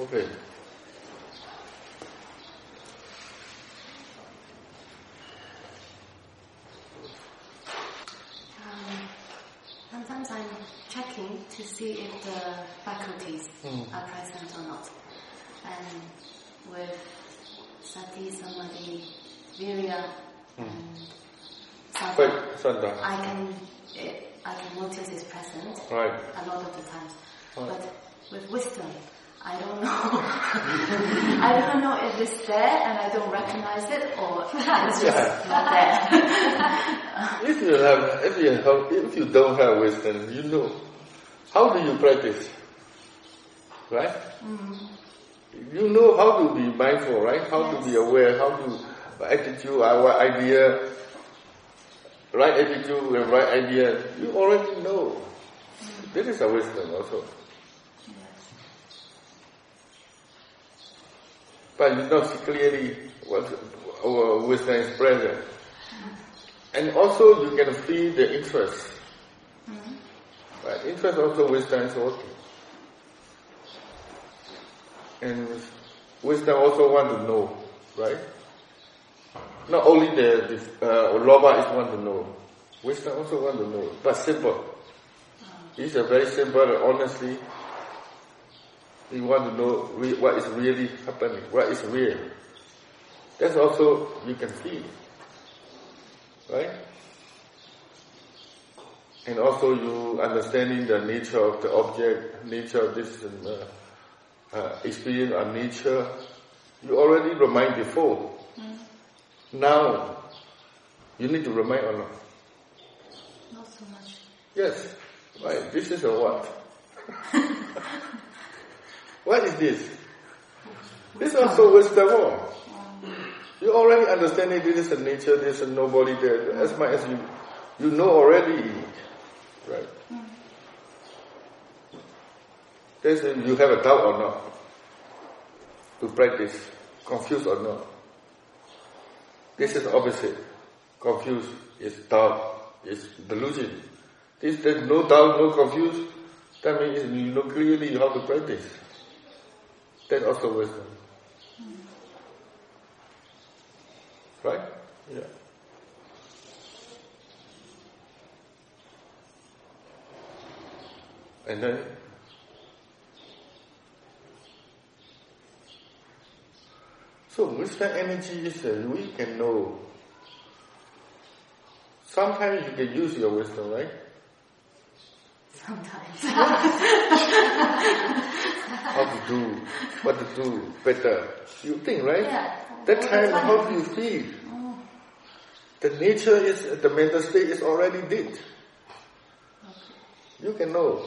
Okay. Um, sometimes I'm checking to see if the faculties Mm. are present or not. And with sati, samadhi, virya, and saddha, Wait. I can I can notice it's present Right. a lot of the times. Right. But with wisdom, I don't know. I don't know if it's there and I don't recognize it or it's just Yeah. not there. If you have, if you have, if you don't have wisdom, you know, how do you practice? Right? Mm. You know how to be mindful, right? How to be aware, how to attitude, uh, our idea, right attitude and right idea. You already know. Mm. This is a wisdom also. But you know clearly what wisdom is present. And also you can feel the interest. Right? Interest also wisdom is working. And wisdom also want to know, right? Not only the, the uh, is want to know, wisdom also want to know, but simple. It's a very simple, honestly, you want to know re- what is really happening, what is real. That's also you can feel, right? And also you understanding the nature of the object, nature of this uh, uh, experience of nature. You already remind before. Now, you need to remind or not? Not so much. Yes, right. This is a what? what is this? This is also wisdom. You already understand it, this is nature, this is nobody there. As much as you, you know already, right? You have a doubt or not to practice, confused or not. This is opposite. Confused is doubt, is delusion. This there's no doubt, no confused. That means you know clearly how to practice. That's also wisdom. Right? Yeah. And then So wisdom energy is uh, we can know. Sometimes you can use your wisdom, right? Sometimes. How to do, what to do better. You think, right? Yeah. That time, how do you feel? The nature is, the mental state is already did. You can know.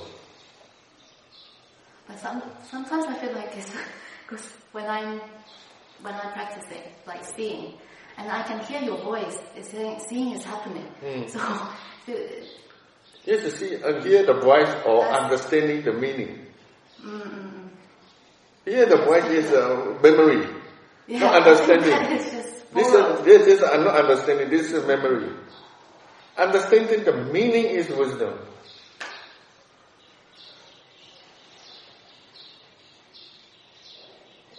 But some, sometimes I feel like it's because when I'm when I'm practicing, like seeing, and I can hear your voice. It's saying, seeing is happening. Mm. So, so Yes, you see, and hear the voice or understanding the meaning. Mm, mm, mm. Here the voice is uh, memory, yeah, not understanding. This is, this is uh, not understanding, this is memory. Understanding the meaning is wisdom.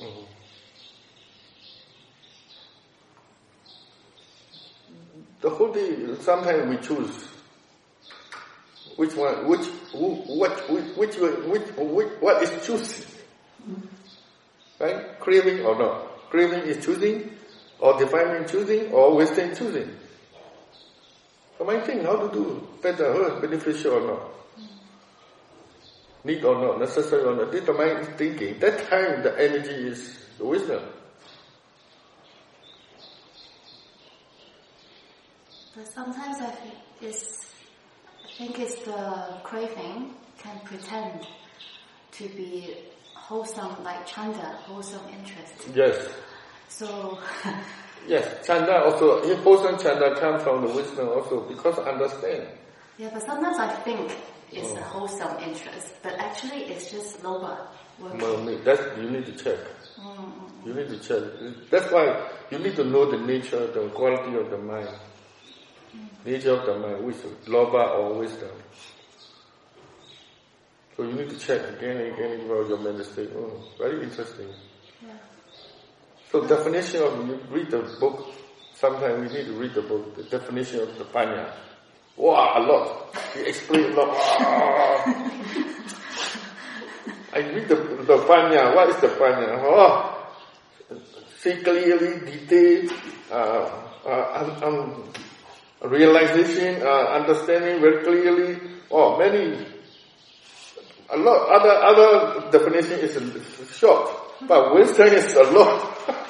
Mhm. The whole day, sometimes we choose which one, which, what, which, which, which, which, what is choosing. Right? Craving or not. Craving is choosing, or defining choosing, or wasting choosing. So my thing, how to do better, uh, beneficial or not. Need or not, necessary or not. Is thinking. That time the energy is the wisdom. But sometimes I think it's, think it's the craving can pretend to be wholesome, like chanda, wholesome interest. Yes. So, Yes, chanda also, important chanda comes from the wisdom also because understand. yeah, but sometimes I think it's Oh. a wholesome interest, but actually it's just lobha working. No, you need to check. Mm, You need to check. That's why you need to know the nature, the quality of the mind. Nature of the mind, which is lobha or wisdom. So you need to check again and again about your mental state. Oh, very interesting. Yeah. So definition of, you read the book, sometimes we need to read the book, the definition of the panya. Wow, a lot. He explain a lot. I read the, the panya. What is the panya? Oh, see clearly, detail, uh, uh, um, realization, uh, understanding very clearly. Oh, many, a lot. Other other definition is short, but wisdom is a lot.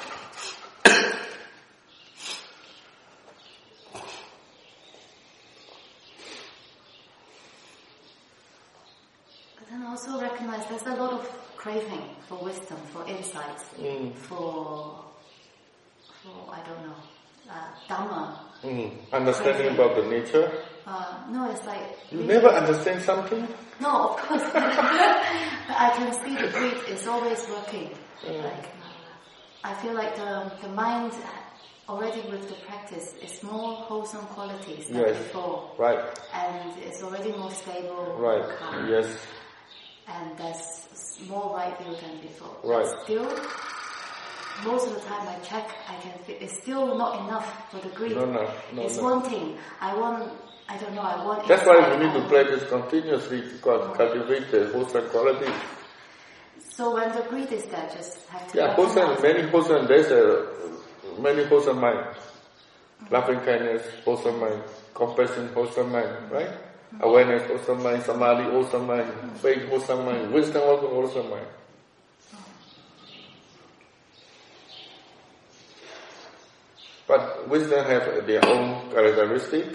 But then also recognize there's a lot of craving for wisdom, for insights, Mm. for, for I don't know, uh, Dhamma. Mm. Understanding about the nature. Uh, no, it's like You never understand something? No, of course. but I can see the greed is always working. Mm. Like, I feel like the, the mind already with the practice is more wholesome qualities than Yes. before. Right, And it's already more stable, right, calm, yes, and there's more right view than before. Right. But still, most of the time I check, I can feel it's still not enough for the greed. no, no, no, it's no. wanting. I want, I don't know, I want That's why we need to practice continuously to cultivate the wholesome quality. So when the greed is there, just have to Yeah, wholesome, many wholesome, there's a, many wholesome mind. Mm-hmm. Loving kindness, wholesome mind. Compassion, wholesome mind, mm-hmm. right? Mm-hmm. Awareness, wholesome mind. Samadhi, wholesome mind. Faith, wholesome mind. Wisdom, also wholesome mind. But wisdom have their own characteristic.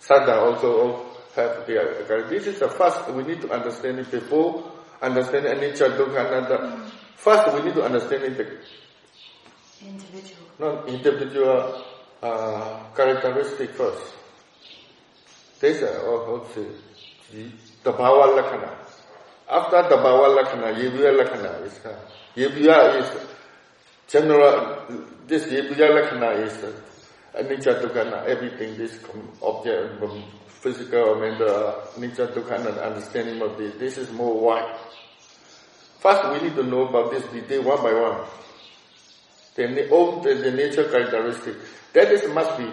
Saddha also have their characteristic. This is the first we need to understand it before understanding anicca, dukkha, anatta. First we need to understand it, the individual. not individual uh, characteristic first. This is also the bhava lakkhana. After the bhava lakkhana, yebya lakkhana is uh, yebya is general. This yebya lakkhana is uh, anicca dukkha everything. This object, physical or mental, uh, anicca dukkha anatta, understanding of this. This is more wide. First, we need to know about this detail one by one the, all the, the nature characteristic. That is must be,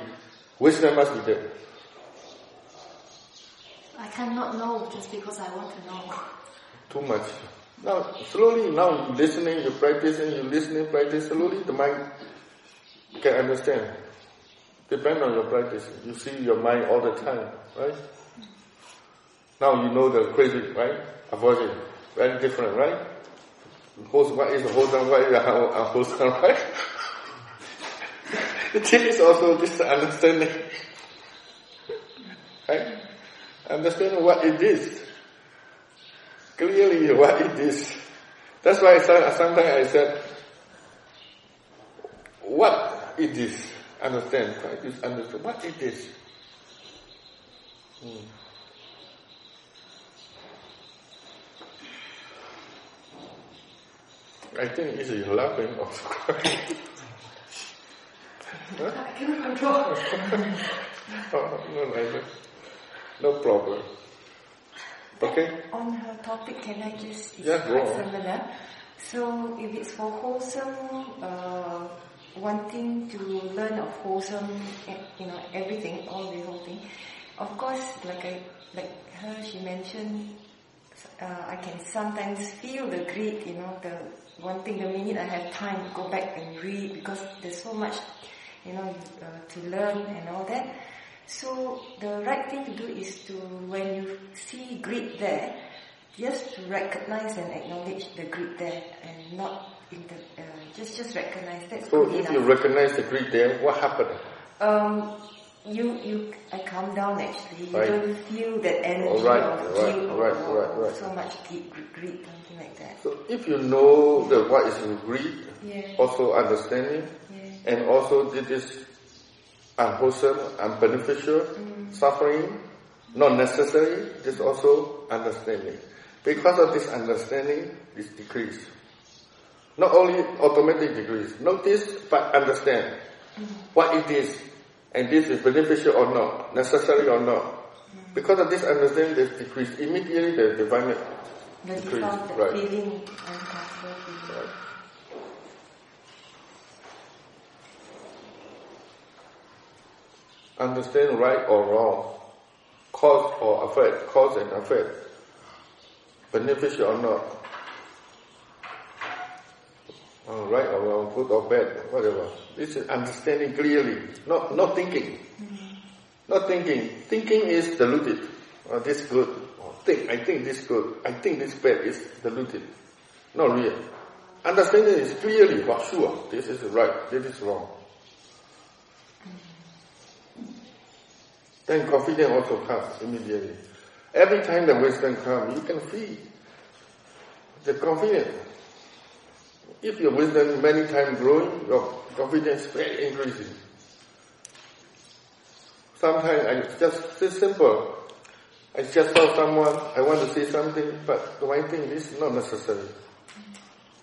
wisdom must be there. I cannot know just because I want to know. Too much. Now, slowly, now listening, you're practicing, you're listening, practice, slowly the mind can understand. Depend on your practice. You see your mind all the time, right? Now you know the crazy, right? It. Very different, right? Wholes- What is a wholesome, what is unwholesome, right? This is also this understanding. Right? Understanding what it is. Clearly what it is. That's why I said, sometimes I said, what it is. Understand. Try to understand what it is. Hmm. I think it's you laughing or crying. I cannot control. oh, no, no, no problem. Okay? On her topic, can I just Yeah, go on. similar? So if it's for wholesome, uh, wanting to learn of wholesome, eh, you know, everything, all the whole thing. Of course, like I, like her, she mentioned, uh, I can sometimes feel the greed, you know, the one wanting the minute I have time to go back and read because there's so much, you know, uh, to learn and all that. So the right thing to do is to, when you see greed there, just to recognize and acknowledge the greed there and not the, uh, just, just recognize that's So if you recognize the greed there, what happened? Um, you, you, I calm down actually. You Right. don't feel that energy Oh, right, of right, guilt right, or, right, right. so much greed, greed, something like that. So if you know the what is greed, Yeah. also understanding, Yeah. and also this is unwholesome, unbeneficial, suffering, not necessary, this also understanding. Because of this understanding, this decrease. Not only automatic degrees. notice but understand what it is, and this is beneficial or not, necessary or not. Because of this understanding, this decrease, immediately the divine the default right. feeling. Right. Understand right or wrong, cause or effect, cause and effect, beneficial or not, uh, right or good or bad, whatever. This is understanding clearly, not not thinking. Not thinking. Thinking is diluted. Oh, this good. Oh, think. I think this good. I think this bad is diluted. Not real. Understanding is clearly for sure. This is right. This is wrong. Then confidence also comes immediately. Every time the wisdom comes, you can feel the confidence. If your wisdom many times growing, your confidence very increasing. Sometimes I just this simple. I just saw someone, I want to say something, but I think this is not necessary?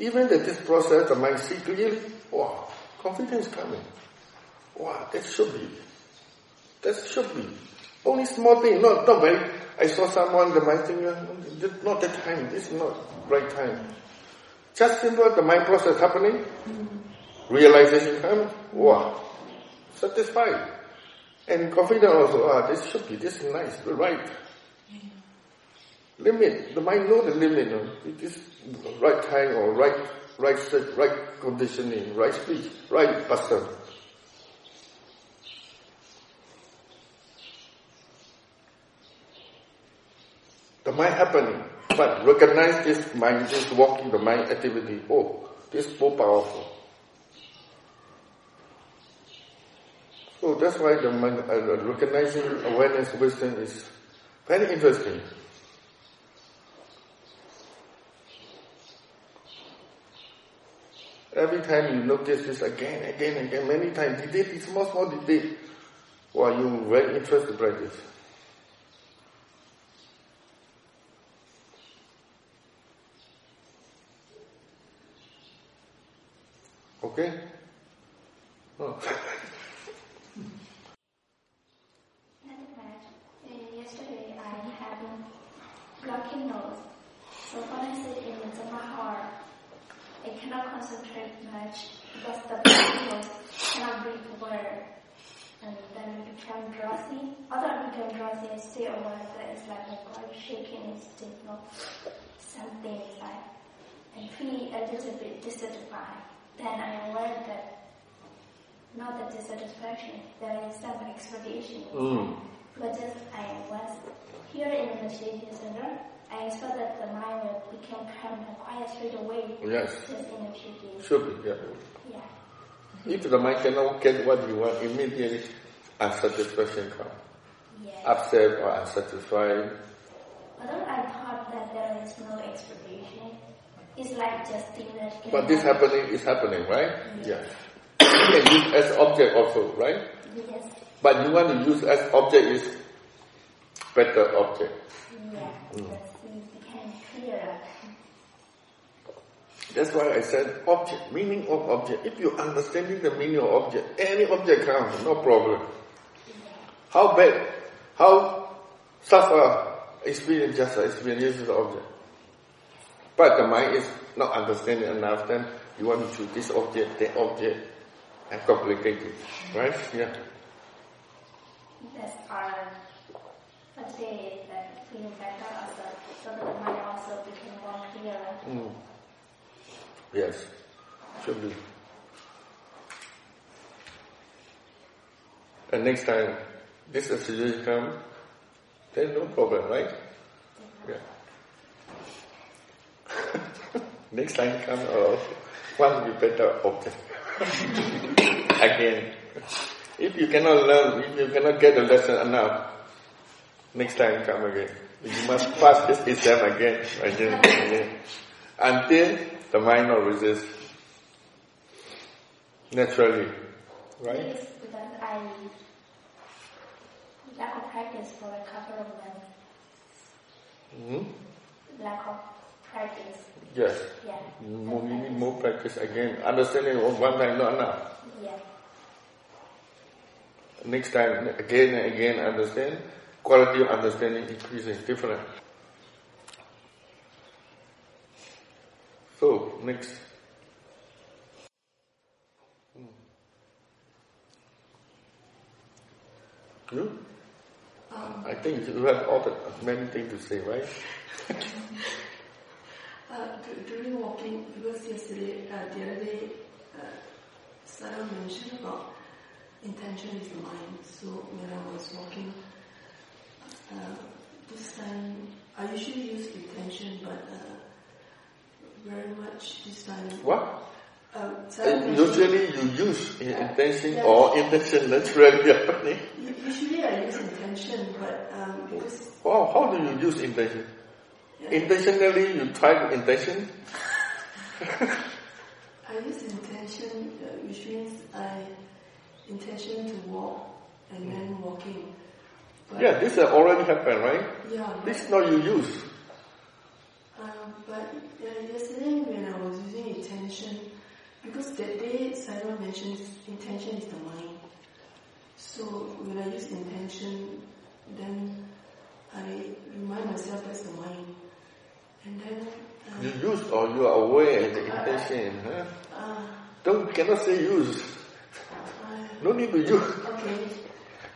Even that this process, the mind see clearly, wow, confidence coming. Wow, that should be. That should be. Only small thing, not, not very, I saw someone, the mind thing, uh, not that time, this is not right time. Just simple, the mind process happening, realization comes, wow, satisfied. And confident also, ah, this should be, this is nice, right. Limit, the mind know the limit, no? it is right time or right, right set, right conditioning, right speech, right person. The mind happening, but recognize this mind, this walking the mind activity. Oh, this is so powerful. So that's why the mind, uh, recognizing awareness wisdom is very interesting. Every time you notice this again, again, again, many times, detail, small, small detail, well, you very interested by this. Okay? Oh. Uh, yesterday I had a blocking nose. So when I sit in the Mahar, I cannot concentrate much because the blocking nose cannot breathe word. And then it become drowsy. Although I become drowsy, I stay that it's like my body shaking, it's still not something like. I feel a little bit dissatisfied. Then I'm aware that not the dissatisfaction, there is some expectation. Mm. But just I was here in the meditation center, I saw that the mind will become calm and quiet straight away. Yes. Just in a few days. Should be, yeah. Yeah. If the mind cannot get what you want, immediately unsatisfaction comes. Yeah. Upset or unsatisfied. Although I thought that there is no expectation, it's like just can But this happening is happening, right? Yes. You can use as object also, right? Yes. But you want to use as object is better object. Yeah. Mm. That's it became clearer. That's why I said object, meaning of object. If you're understanding the meaning of object, any object comes, no problem. How bad, how suffer experience just experience the object. But the mind is not understanding enough, then you want to choose this object, that object, and complicate it. Right? Yeah. That's our first day that feeling better also, so that the mind also became more clearer. Mm. Yes. Should be. And next time this situation come, then no problem, right? Yeah. Next time come, oh, one will be better object. Again. If you cannot learn, if you cannot get the lesson enough, next time come again. You must pass this exam again, again, again. Until the mind not resist. Naturally. Right? Yes, because I lack of practice for a couple of months. hmm Lack of practice. Yes. Yeah. More, you need more practice again. Understanding of one time not enough. Yeah. Next time, again and again understand. Quality of understanding increasing different. So, next. Hmm. You? Um, I think you have all the many things to say, right? uh, during walking, because yesterday, uh, the other day, uh, Sarah mentioned about intention is the mind. So when I was walking, uh, this time I usually use intention, but uh, very much this time. What? Mentioned- usually you use intention Yeah. or intention naturally happening. Usually I use intention, but um, because Wow, how do you use intention? Intentionally you try intention? I use intention, uh, which means I intention to walk and then walking. But, Yeah, this has already happened, right? Yeah, This not you use. um, but uh, yesterday when I was using intention, because that day Simon mentions intention is the mind. So when I use intention, then I remind myself that's the mind. And then, You use or you are aware the intention. Huh? uh, Don't cannot say use. I, No need to use. Okay.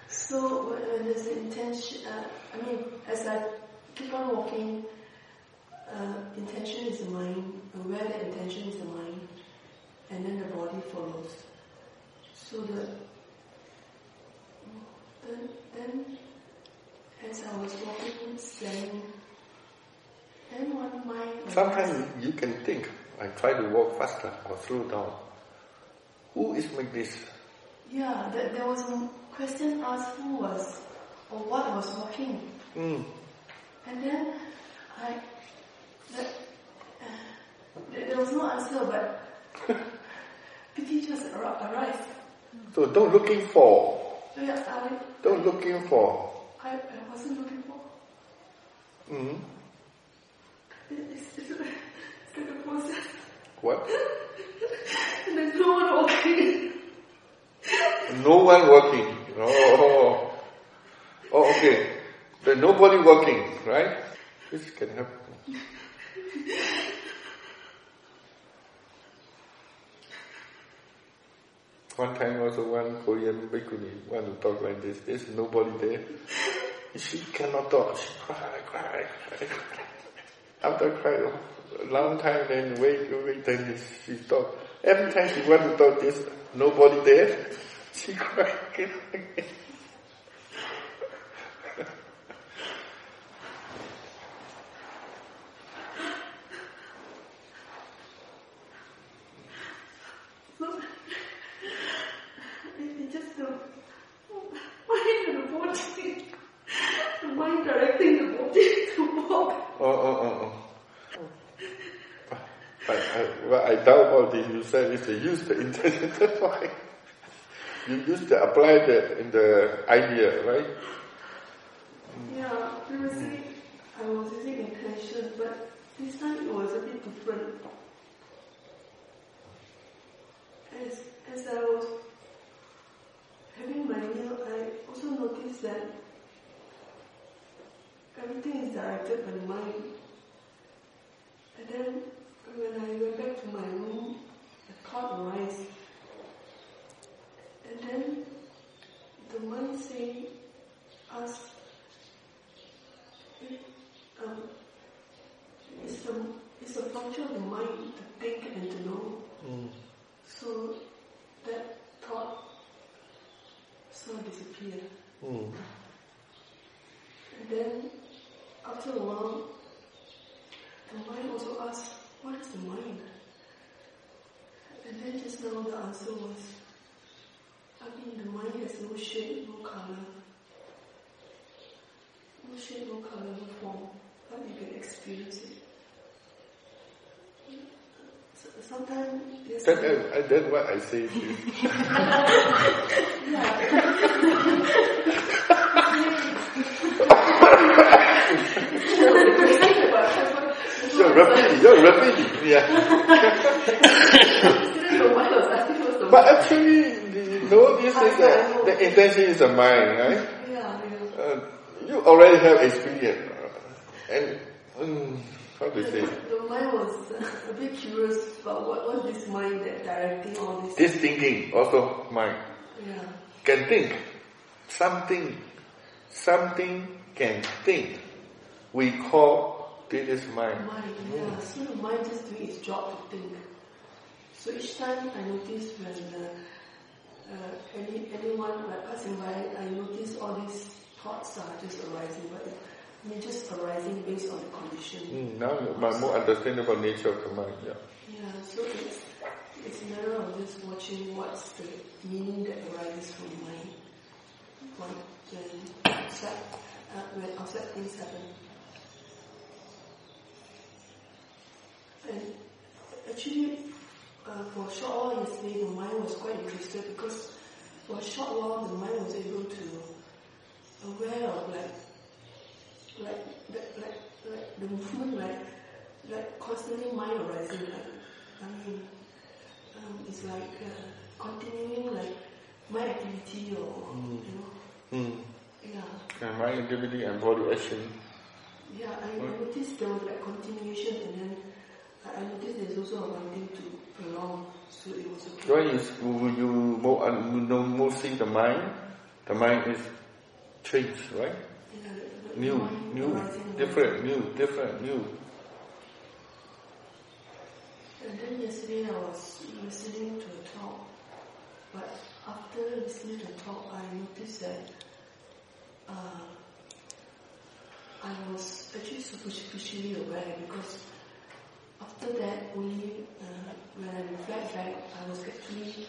So when there's intention, uh, I mean, as I keep on walking, uh, intention is the mind, aware that intention is the mind, and then the body follows. So the then then as I was walking, standing, then one mind. arises. Sometimes you can think, I try to walk faster or slow down. Who is make this? Yeah, there, there was a question asked who was or what was walking. Mm. And then I, the, uh, there was no answer, but pity just ar- arrived. So don't looking for. Yeah, I, Don't looking for. I, I wasn't looking for. Mm. It- It's, it's, it's like a process. What? No one walking. No one working. Oh, oh, okay. There's nobody working, right? This can happen. One time also one Korean bhikkhuni want to talk like this. There's nobody there. She cannot talk. She cry, cry, cry. After cry a long time, then wait, wait, then she talk. Every time she went to talk, this nobody there. She cry again. It, it just the mind and the body. The mind directing the body to walk. Oh, oh, oh, oh. I, I, well, I doubt about this. You said it's a the intention. That's why. You use to apply that in the idea, right? Yeah, previously I was using intention, but this time it was a bit different. As, as I was having my meal, I also noticed that everything is directed by the mind. And then when I went back to my room, a thought arose. And then the mind say, ask it, um, it's, the, it's a function of the mind to think and to know. Mm. So that thought sort of disappeared. Mm. And then after a while, the mind also asked, what is the mind? And then just now the answer was, I mean the mind has no shape, no color. No shape, no color, no form, but you can experience it. So, sometimes, yes, That, that's what I say. to you. You're repeating, you're repeating, yeah. But actually, you know, this is a, the intention is a mind, right? yeah. Uh, you already have experience, and mm, how to say? The mind was a bit curious about what was this mind that directing all this. This thinking also mind Yeah. can think. Something, something can think. We call this is mind. Mind, yeah. So the mind just doing its job to think. So each time I notice when uh, uh, any anyone like passing by, I notice all these thoughts are just arising, but I mean just arising based on the condition. Mm, now my more understandable nature of the mind. Yeah. Yeah, so it's it's a matter of just watching what's the meaning that arises from the mind. When when outside uh, when outside things happen. And actually uh, for a short while yesterday the mind was quite interested because for a short while the mind was able to aware of like like like like, like the movement like like constantly mind arising like I mean um, it's like uh, continuing like my activity or you know Mm. yeah And mind activity and body action. yeah I, I noticed there was like continuation and then I, I noticed there's also a wanting to prolong so it was okay When you, you you know, more see the mind, the mind is changed, right? yeah, New, mind new, different, new, different, new. And then yesterday I was listening to a talk, but after listening to the talk, I noticed that uh, I was actually superficially aware because after that, only uh, when I reflect back, I was actually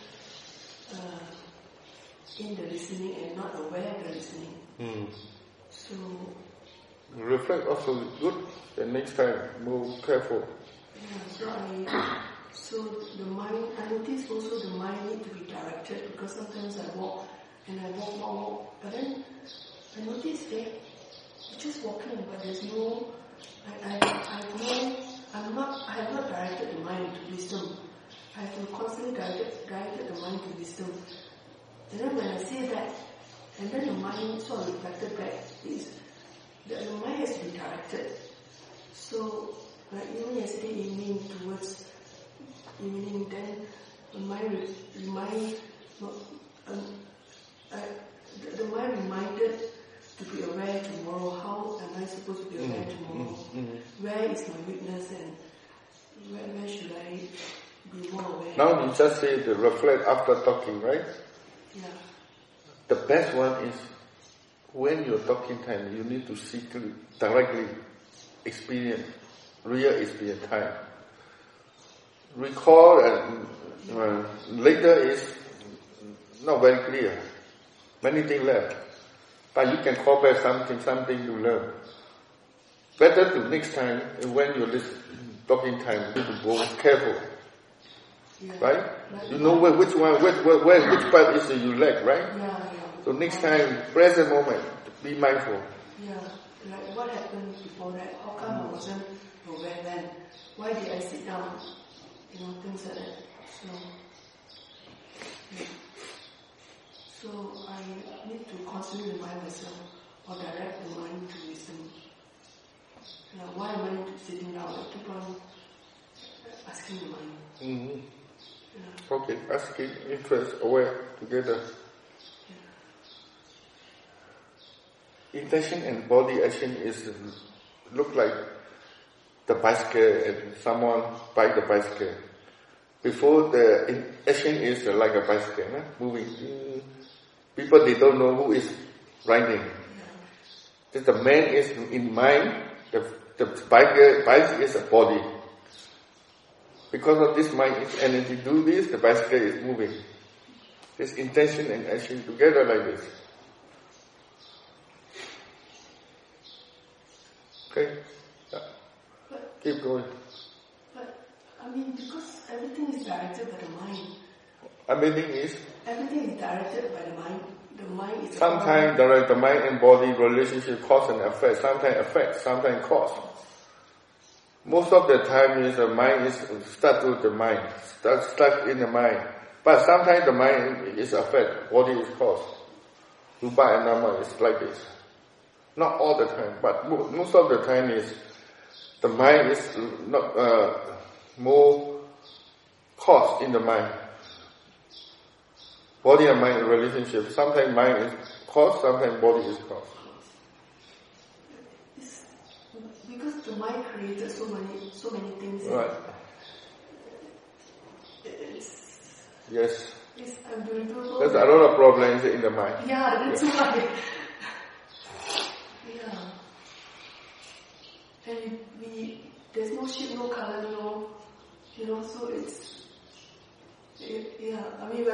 uh, in the listening and not aware of the listening. Mm. So Reflect also good. The next time, more careful. Yeah, so I, so the mind, I notice also the mind need to be directed because sometimes I walk and I walk, walk, walk, but then I notice that it's just walking, but there's no, I, I, I have no, I'm not, I have not directed the mind to wisdom. I have constantly direct, directed the mind to wisdom. And then when I say that, and then the mind sort of reflected back, is that the mind has to be directed. So, like even yesterday evening towards evening, then the mind re- remind, um, uh, the, the mind reminded to be aware tomorrow. How am I supposed to be aware mm, tomorrow? Mm, mm. Where is my weakness and where, where should I be more aware? Now you just say the reflect after talking, right? Yeah, The best one is when you're talking time, you need to see cl- directly experience, real experience time. Recall and uh, later is not very clear. Many things left. But you can call back something, something you learn. Better to next time when you're this talking time, you need to go careful, yeah. right? You know where, which one, where, where, where, which part is you lack, right? Yeah, yeah. So next time, present moment, be mindful. Yeah, like what happened before that? How come I wasn't aware then? Why did I sit down? You know, things like that. So, yeah. So I need to constantly remind myself or direct the mind to know, why am I sitting down? I keep on asking the mind. hmm Yeah. Okay, asking, interest, aware, together. Intention and body action is look like the bicycle and someone bike the bicycle. Before the action is like a bicycle, nah, moving. People they don't know who is riding. Just the man is in mind, the, the biker, bike is a body. Because of this mind is energy do this, the bicycle is moving. This intention and action together like this. Okay? Yeah. But, Keep going. but, I mean, because everything is directed by the mind. Amazing is Everything is directed by the mind. The mind is sometimes the, the mind and body relationship cause and effect, sometimes effect, sometimes cause. Most of the time is the mind is stuck with the mind, stuck, stuck in the mind. But sometimes the mind is effect, body is cause. Rupa and Nama is like this. Not all the time, but mo- most of the time is the mind is not uh, more cause in the mind. Body and mind relationship. Sometimes mind is cause, sometimes body is cause. It's because the mind created so many, so many things. Right. It's, Yes. it's unbelievable. There's a lot of problems in the mind. Yeah, that's why. yeah. And we, there's no shape, no color, no, you know, so it's, it, yeah, I mean,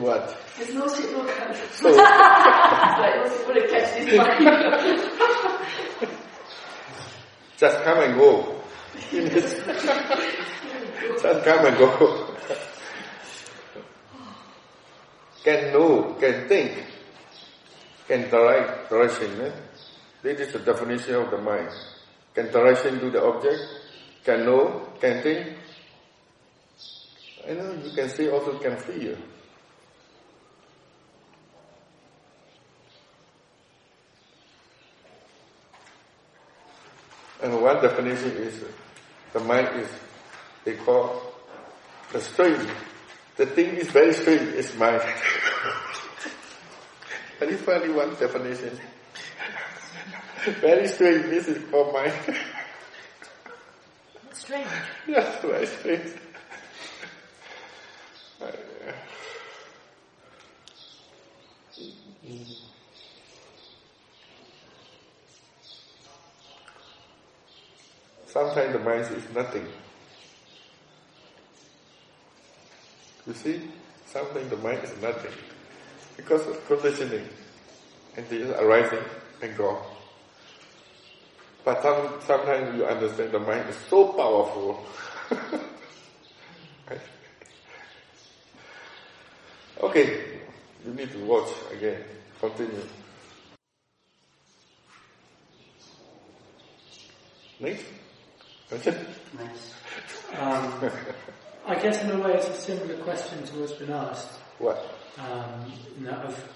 what? there's no shape, no. So, it's like, what's able to catch this mind? just come and go. just come and go. can know, can think, can direct direction. Eh? This is the definition of the mind. Can direction to the object, can know, can think. Know you can say also can feel. And one definition is the mind is they call the strange. The thing is very strange, it's mind. very funny one definition. very strange, this is called mind. Strange. yes, very strange. Sometimes the mind is nothing. You see, sometimes the mind is nothing because of conditioning, and they arising and gone. But some, sometimes you understand the mind is so powerful. okay, you need to watch again. Continue. Next. Question? Nice. Um, I guess in a way it's a similar question to what's been asked. What? Um, you I've,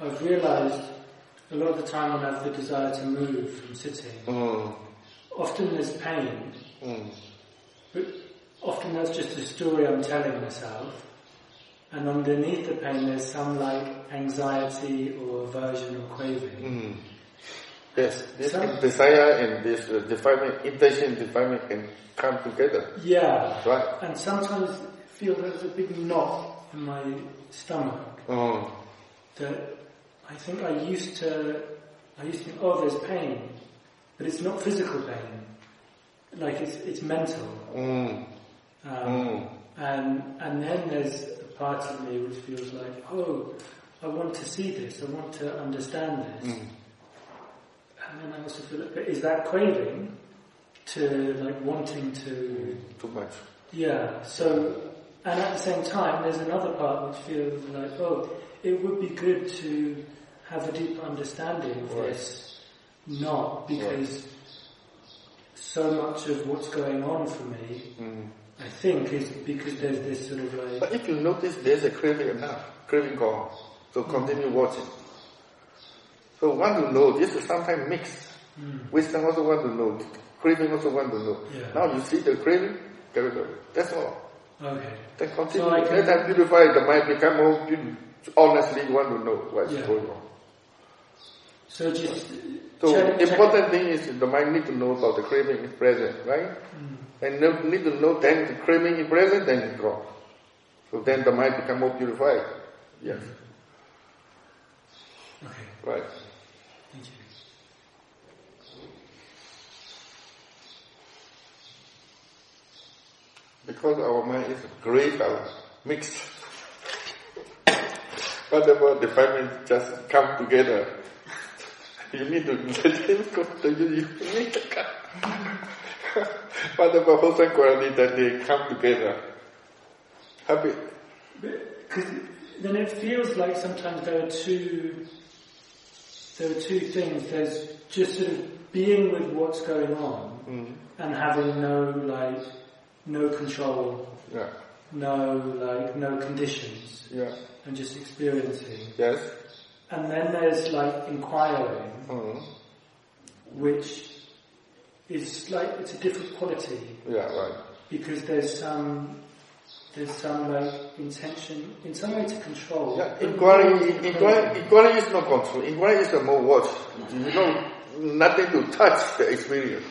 I've realised a lot of the time when I have the desire to move from sitting, Mm, often there's pain, mm, but often that's just a story I'm telling myself. And underneath the pain there's some like anxiety or aversion or craving. mm. Yes, this So- desire and this uh, defilement, intention defilement can come together. Yeah. Right? And sometimes I feel there's a big knot in my stomach Mm, that I think I used to, I used to think, oh, there's pain, but it's not physical pain. Like it's, it's mental. mm, Um, mm. and, and then there's a part of me which feels like, oh, I want to see this, I want to understand this. Mm. And then I also feel like, but is that craving to like wanting to Too much. Yeah, so, and at the same time, there's another part which feels like, oh, it would be good to have a deep understanding of Right. this, not because so much of what's going on for me, Mm. I think, is because there's this sort of like, But if you notice there's a craving enough, craving gone, so continue watching. So want to know, this is sometimes mixed. mm, Wisdom also want to know, craving also want to know. Yeah. Now you see the craving, get it. That's all. okay, Then continue. So I can- Let that beautify the mind become more beautiful. Honestly, you want to know what's Yeah. going on. so just So check- check- important thing is the mind need to know about the craving is present, right? Mm, And no- need to know then the craving is present, then it's gone. So then the mind become more purified. Yes, okay, right. thank you. Because our mind is gray color, mixed. Whatever the defilement just come together. You need to let him go to you. Need to come. Whatever wholesome quality that they come together. Happy. Because then it feels like sometimes there are two, there are two things. There's just sort of being with what's going on Mm. and having no like, no control, Yeah. no like, no conditions, Yeah. and just experiencing. Yes. And then there's like inquiring, Mm. which is like it's a different quality Yeah, right. because there's some there's some like intention in some way to control. Yeah, but inquiry, not to inquiry, inquiry is not control. Inquiry is a more watch. You know, nothing to touch the experience.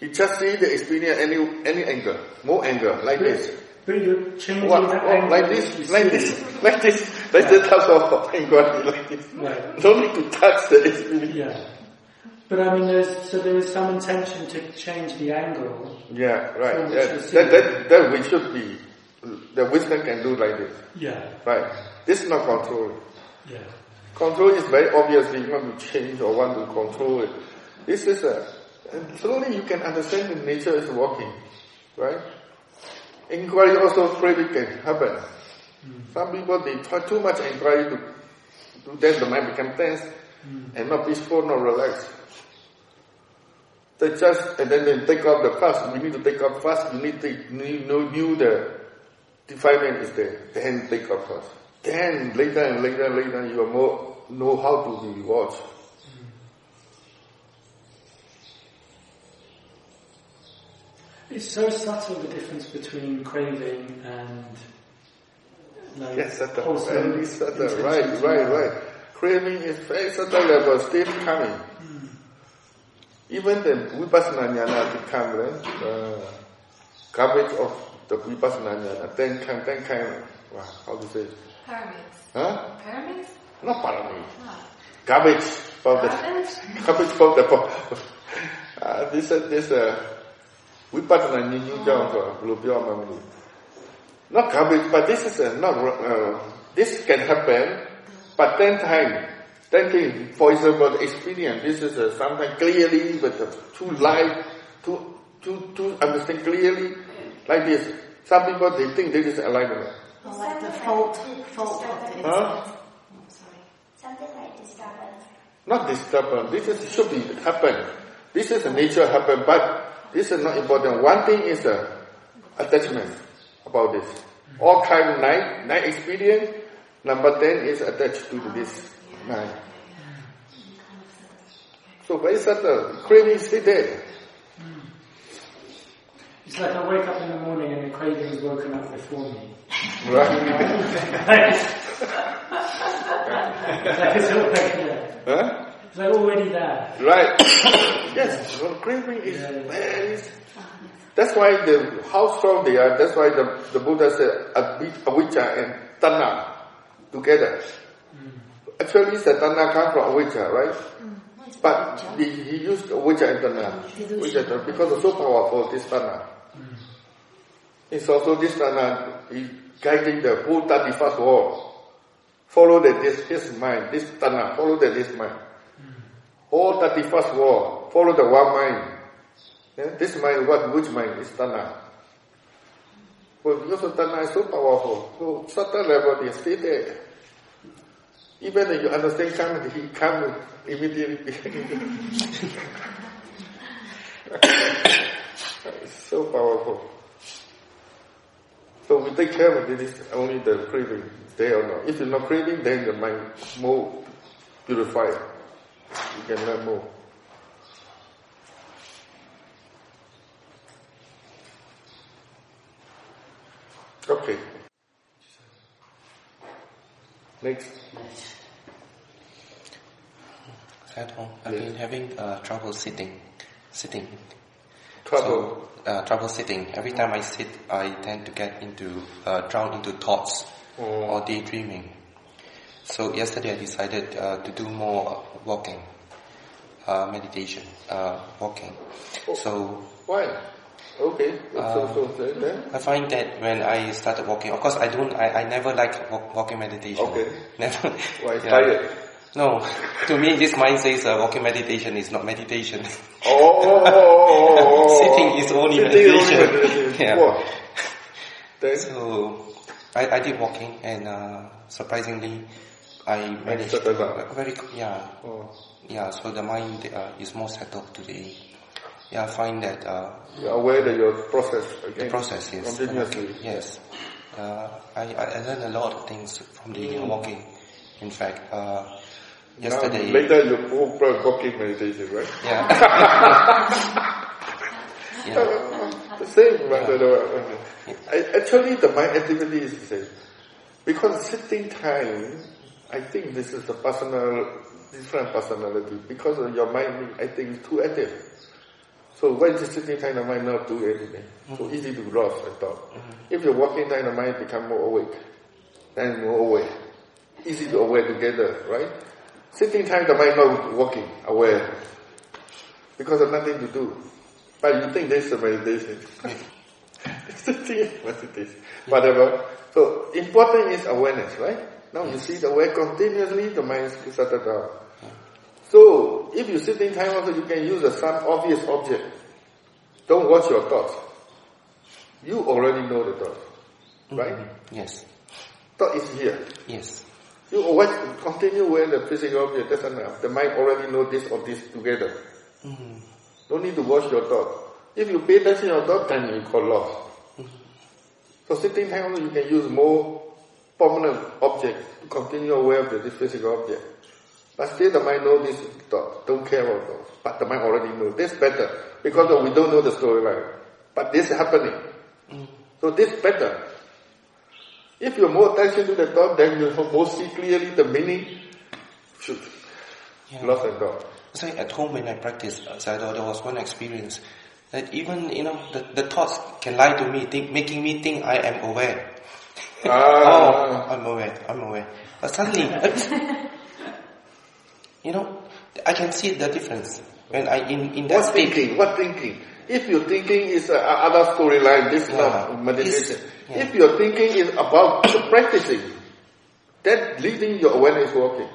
He just see the experience any any angle, more angle, like this. But you're changing that what, like this, like this, like this, like the touch of like this. Right. No need to touch the experience. Yeah. But I mean, there's so there is some intention to change the angle. Yeah, right. Yeah, what you see. that, that, that we should be. The wisdom can do like this. Yeah. Right. This is not control. Yeah. Control is very obviously you want to change or want to control it. This is a, and slowly you can understand the nature is working, right? Inquiry also craving can happen. Some people they try too much inquiry to, to then the mind become tense hmm. and not peaceful, not relaxed. They just and then they take off the fast. We need to take off fast. You need to know knew the defilement is there. Then take off fast. Then later and later and later you are more know how to be It's so subtle the difference between craving and like Yes, at the very subtle. intentions Right, right, right. Craving is very subtle level, still coming. Even the vipassana jnana to come, right? Uh, coverage of the vipassana jnana, then come, then come. Wow, how to say? Pyramids. Huh? Pyramids? Not parami. Ah. Garbage for the garbage for the uh, this uh, this uh, วิปัสสนายิ่งยิ่งเจ้าก็รูปย่อมามัน not garbage but this is a not uh, this can happen but then time ten thing for example the experience this is something sometimes clearly but uh, too light too too too understand clearly like this. Some people they think this is enlightenment. Well, like the fault fault huh? Oh, something like disturbance. Not disturbance this is should be happen. This is a nature happen but this is not important. One thing is the attachment about this. All kind of night night experience. Number ten is attached to this night. So very subtle. Craving is still there. It's like I wake up in the morning and the craving has woken up before me. Right? like it's already there. huh? It's like already there. Right. yes. Well, craving is Yeah. very. That's why the how strong they are. That's why the, the Buddha said avi- avijja and tanha together. Mm. Actually, the tanha comes from avijja, right? Mm. But he, he used avijja and tanha. Delusion. Avijja, because it's so powerful, this tanha. Mm. It's also this tanha is guiding the whole 31st world. Follow the, this his mind, this tanha, follow the this mind. Whole 31st world, follow the one mind. Yeah, this mind, what, which mind is tanha? Well, because tanha is so powerful, so subtle level they stay there. Even if you understand karma, he comes immediately. it's so powerful. So we take care of it is only the craving, there or not. If you're not craving, then the mind more purified. You can learn more. Okay. Next. Sadhu, I've been having uh, trouble sitting, sitting. Trouble. So, uh, trouble sitting. Every time I sit, I tend to get into, uh, drown into thoughts Oh. or daydreaming. So yesterday I decided uh, to do more walking, uh, meditation, uh, walking. So Why? Okay. Uh, so, so, then-? I find that when I started walking, of course I don't, I, I never like walk, walking meditation. Okay. Never. Why? Yeah. Tired. No, to me this mind says uh, walking meditation is not meditation. Oh, oh, oh, oh, oh, oh. Sitting is only Sitting is only meditation. meditation. Yeah. Then? So I, I did walking and uh, surprisingly I managed to, settled down. uh, very yeah Oh. yeah so the mind uh, is more settled today. Yeah, I find that uh, You're aware that your process the process is Continuously. yes. Uh, I, I learned a lot of things from the walking. In fact, uh, yesterday Now, later you go walking meditation, right? yeah Yeah. the same. but, uh, I- Actually, the mind activity is the same. Because sitting time, I think this is a personal, different personality. Because of your mind, I think, is too active. So when it's sitting time, the mind not do anything. So mm-hmm. easy to lost I thought. If you're walking time, the mind become more awake. Then more aware. Easy to aware together, right? Sitting time, the mind not walking, aware. Because of nothing to do. But you think this is a meditation. sitting meditation. Whatever. So important is awareness, right? Now you see the way continuously, the mind is down. So if you sit in time also, you can use some obvious object. Don't watch your thoughts. You already know the thought, mm-hmm. right? Yes. Thought is here. Yes. You always continue with the physical object, that's enough. The mind already know this or this together. Mm-hmm. Don't need to watch your thought. If you pay attention to your thought, then you call lost. Mm-hmm. So sitting time also, you can use more permanent object to continue aware of the physical object. But still the mind know this thought, don't care about thoughts. But the mind already know. This better. Because we don't know the storyline. But this is happening. So this better. If you're more attention to the thought, then you more see clearly the meaning. Shoot. Yeah. Lost and thought. So at home when I practice uh, Sayadaw, there was one experience that even, you know, the, the thoughts can lie to me, think, making me think I am aware. Oh, Ah. I'm aware, I'm aware. But suddenly, you know, I can see the difference when I in, in that What state. thinking? What thinking? If your thinking is uh, other storyline, this is not Yeah. meditation. Yeah. If your thinking is about practicing, then leading your awareness working.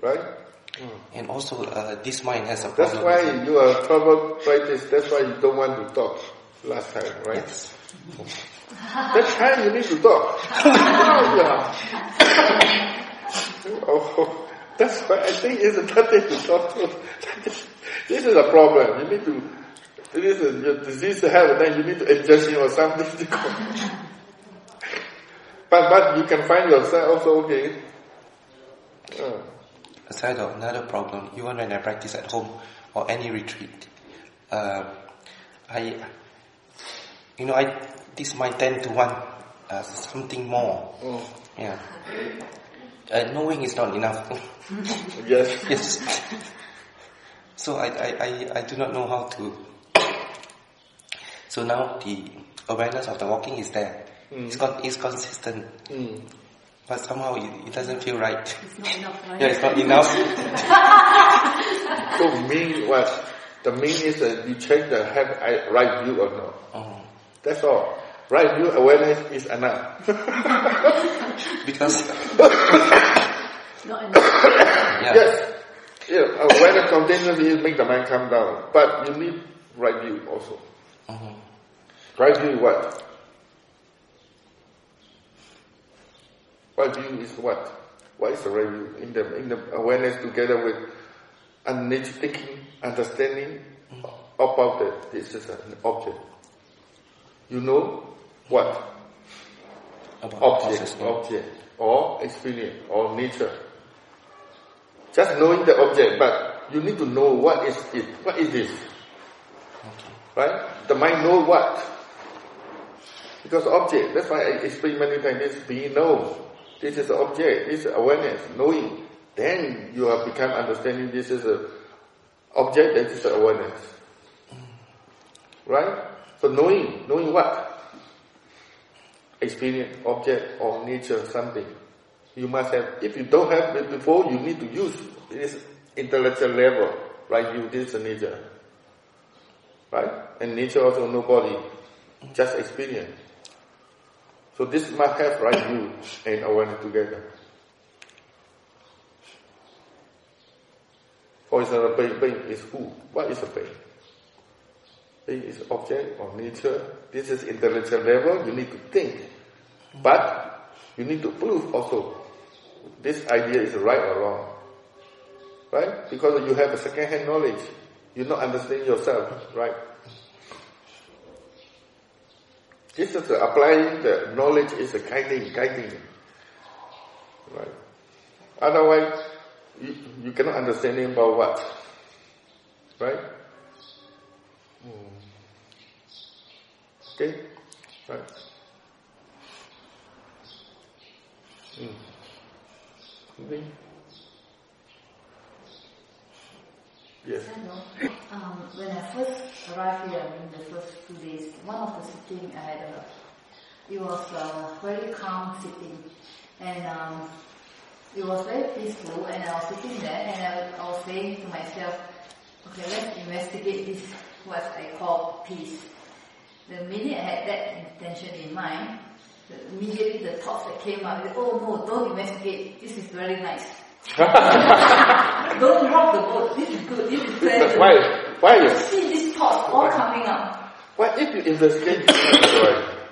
Right? And also, uh, this mind has a problem. That's problem. why you are troubled practice. That's why you don't want to talk last time, right? Yes. That time you need to talk. oh, that's why I think it's nothing to talk to. this is a problem. You need to, this is your disease to have, then you need to injection or something but, but you can find yourself also okay. Uh, Aside of another problem, even when I practice at home or any retreat, uh, I, you know, I this might tend to want uh, something more. mm, Yeah. Uh, knowing is not enough. yes. yes. So I, I, I, I do not know how to. So now the awareness of the walking is there. It's, con- it's consistent, Mm. but somehow it, it doesn't feel right. It's not enough, right? Yeah, it's not enough. So mean what? The mean is that you check the have I- right view or not. Oh. That's all. Right view awareness is enough. Because Not enough. yeah, Yes. Yeah, awareness continuously make the mind come down. But you need right view also. Mhm. Right view what? Right view is what? What is the right view? In the in the awareness together with unnatural thinking, understanding about that this is an object. You know what? about object, process, yeah. object, or experience, or nature. Just knowing the object, but you need to know what is it. What is this? Right? The mind know what? Because object, that's why I explain many times, this being known. This is object, this is awareness, knowing. Then you have become understanding this is a object, that is awareness. Mm. Right? So knowing, knowing what? experience, object, or nature, something. You must have, if you don't have it before, you need to use this intellectual level, right? You, this is nature. Right? And nature also no body, just experience. So this must have right view and awareness together. For example, pain, pain is who? What is a pain? Is object or nature. This is intellectual level, you need to think. But you need to prove also this idea is right or wrong. Right? Because you have a second hand knowledge. You not understand yourself, right? This is the applying the knowledge is a guiding, guiding. Right? Otherwise, you, you cannot understand about what? right? Okay, right. Mm. Okay. Yes. Hello. Um, when I first arrived here, in the first two days, one of the sitting I had a, it was a very calm sitting, and um, it was very peaceful. And I was sitting there, and I, I was saying to myself, okay, let's investigate this what I call peace. The minute I had that intention in mind, the- immediately the thoughts that came up, oh no, don't investigate. This is very nice. don't rock the boat. This is good. This is pleasant. Why? Why? You see these thoughts all coming up. Why? If you investigate.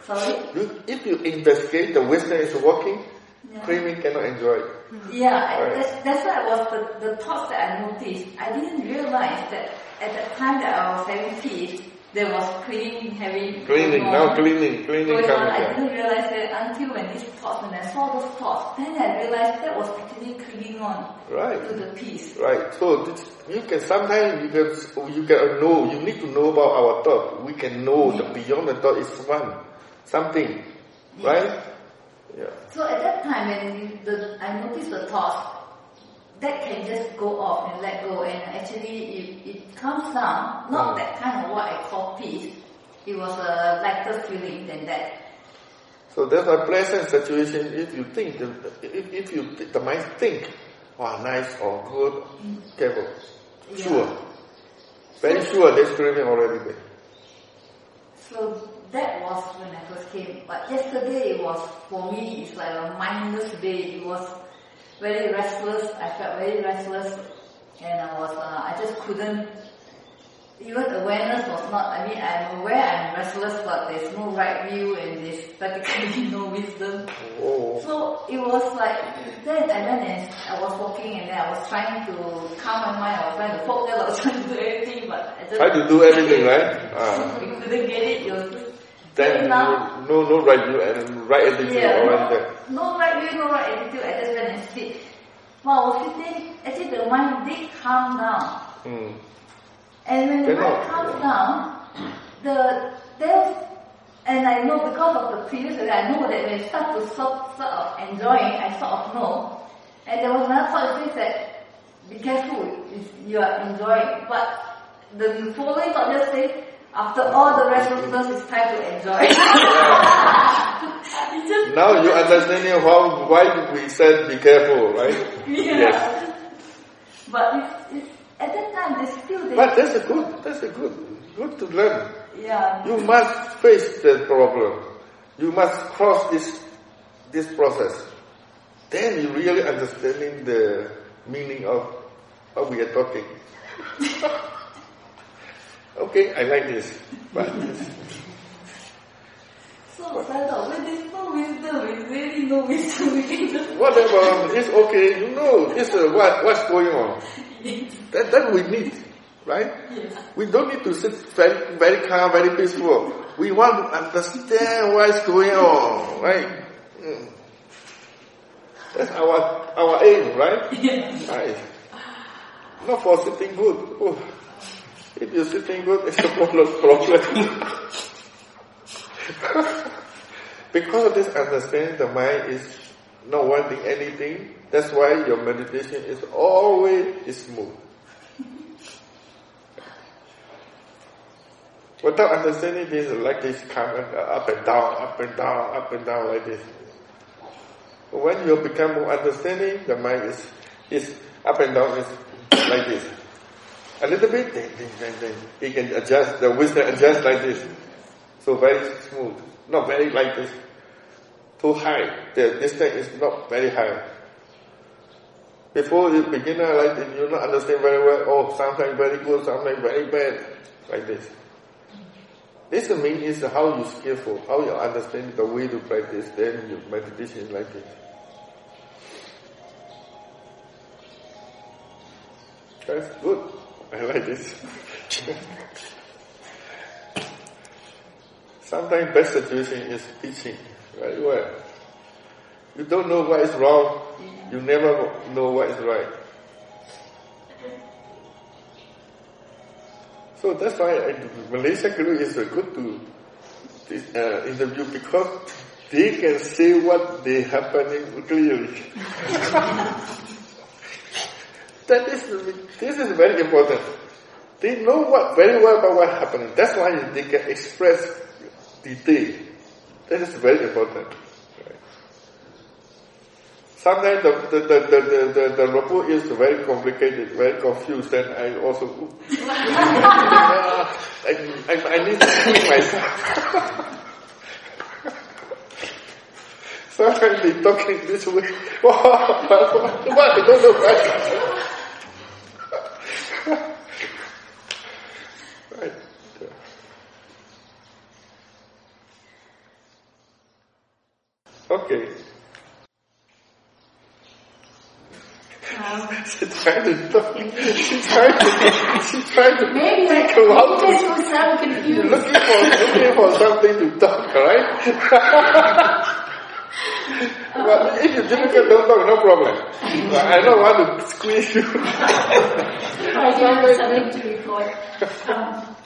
Sorry? You, if you investigate, the wisdom is working. Yeah. Craving cannot enjoy. Mm. Yeah, Right. that's, that's why was the, the thoughts that I noticed. I didn't realize that at the time that I was having peace, there was cleaning, having Cleaning now, cleaning, cleaning going. I didn't realize that until when these thoughts, when I saw those thoughts, then I realized that was actually cleaning on Right. to the peace. Right. So this, you can sometimes you can you can know you need to know about our thought. We can know the beyond the thought is one something, right? Yeah. So at that time when the, I noticed the thoughts, that can just go off and let go and actually it, it comes down, not Mm. that kind of what I call peace. It was a lighter feeling than that. So that's a pleasant situation if you think the, if, if you the mind think, wow nice or good, careful, Yeah. sure, very sure there's craving already there. So that was when I first came. But yesterday it was, for me, it's like a mindless day. It was very restless. I felt very restless. And I was, uh, I just couldn't, even awareness was not, I mean, I'm aware I'm restless, but there's no right view and there's practically no wisdom. Oh, So it was like, then I went and I was walking and then I was trying to calm my mind. I was trying to focus, I was trying to do everything, but I just try to do everything right. Ah. we couldn't get it. Just Then very no no right view and right attitude Yeah, already there. no, no right view, no right attitude. I just went and sit. While I was sitting, actually the mind did calm down. Mm. And when the Cannot, mind calms down, the there's and I know because of the previous I know that when I start to sort, sort of enjoying, I sort of know. And there was another thought that says that be careful, if you are enjoying. But the following thought just says, after all the restlessness, it's time to enjoy. It's Now you understanding how why we said be careful, right? yeah. Yes. But it's, it's, at that time, there's still this, But that's a good, that's a good, good to learn. yeah, You must face the problem. You must cross this, this process. Then you really understanding the meaning of what we are talking. Okay, I like this. But So I when there's no wisdom, it's really no wisdom. Just whatever, it's okay. You know, it's uh, what, what's going on. That, that we need, right? We don't need to sit very, very calm, very peaceful. We want to understand what's going on, right? Mm. That's our our aim, right? Right. Not for sitting good. Oh. If you're sitting good, it's a problem. because of this understanding, the mind is not wanting anything. That's why your meditation is always smooth. Without understanding this, like this, uh, up and down, up and down, up and down like this. When you become more understanding, the mind is, is up and down is like this. A little bit, then, then, then, then it can adjust, the wisdom adjust like this. So very smooth, not very like this. Too high, the distance is not very high. Before you beginner like you not understand very well, oh, sometimes very good, sometimes very bad, like this. This means how you skillful, how you understand the way to practice, then your meditation like this. That's good. I like this. Sometimes best situation is teaching very well. You don't know what is wrong, you never know what is right. So that's why I, Malaysia guru is good to uh, interview because they can say what they happening clearly. that is this is very important. They know what very well about what happening. That's why they can express detail. That is very important. Sometimes the the the the the, the, the is very complicated, very confused, and I also I, I, I need to think myself. Sometimes they talking this way. What? I don't know right. right. Okay. She's trying to talk. She's trying to. She's trying to maybe think about this. will sound confused. Looking for looking for something to talk, right? but if you difficult, don't talk, no problem. I don't want to squeeze you. I do have something to report. Um,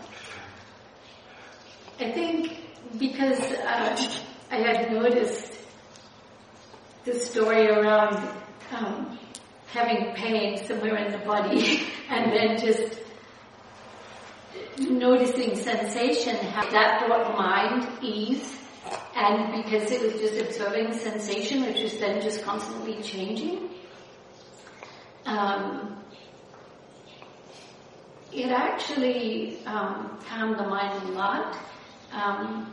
I think because uh, I had noticed the story around um, having pain somewhere in the body and then just noticing sensation, how that brought mind ease. And because it was just observing sensation, which was then just constantly changing, um, it actually um, calmed the mind a lot um,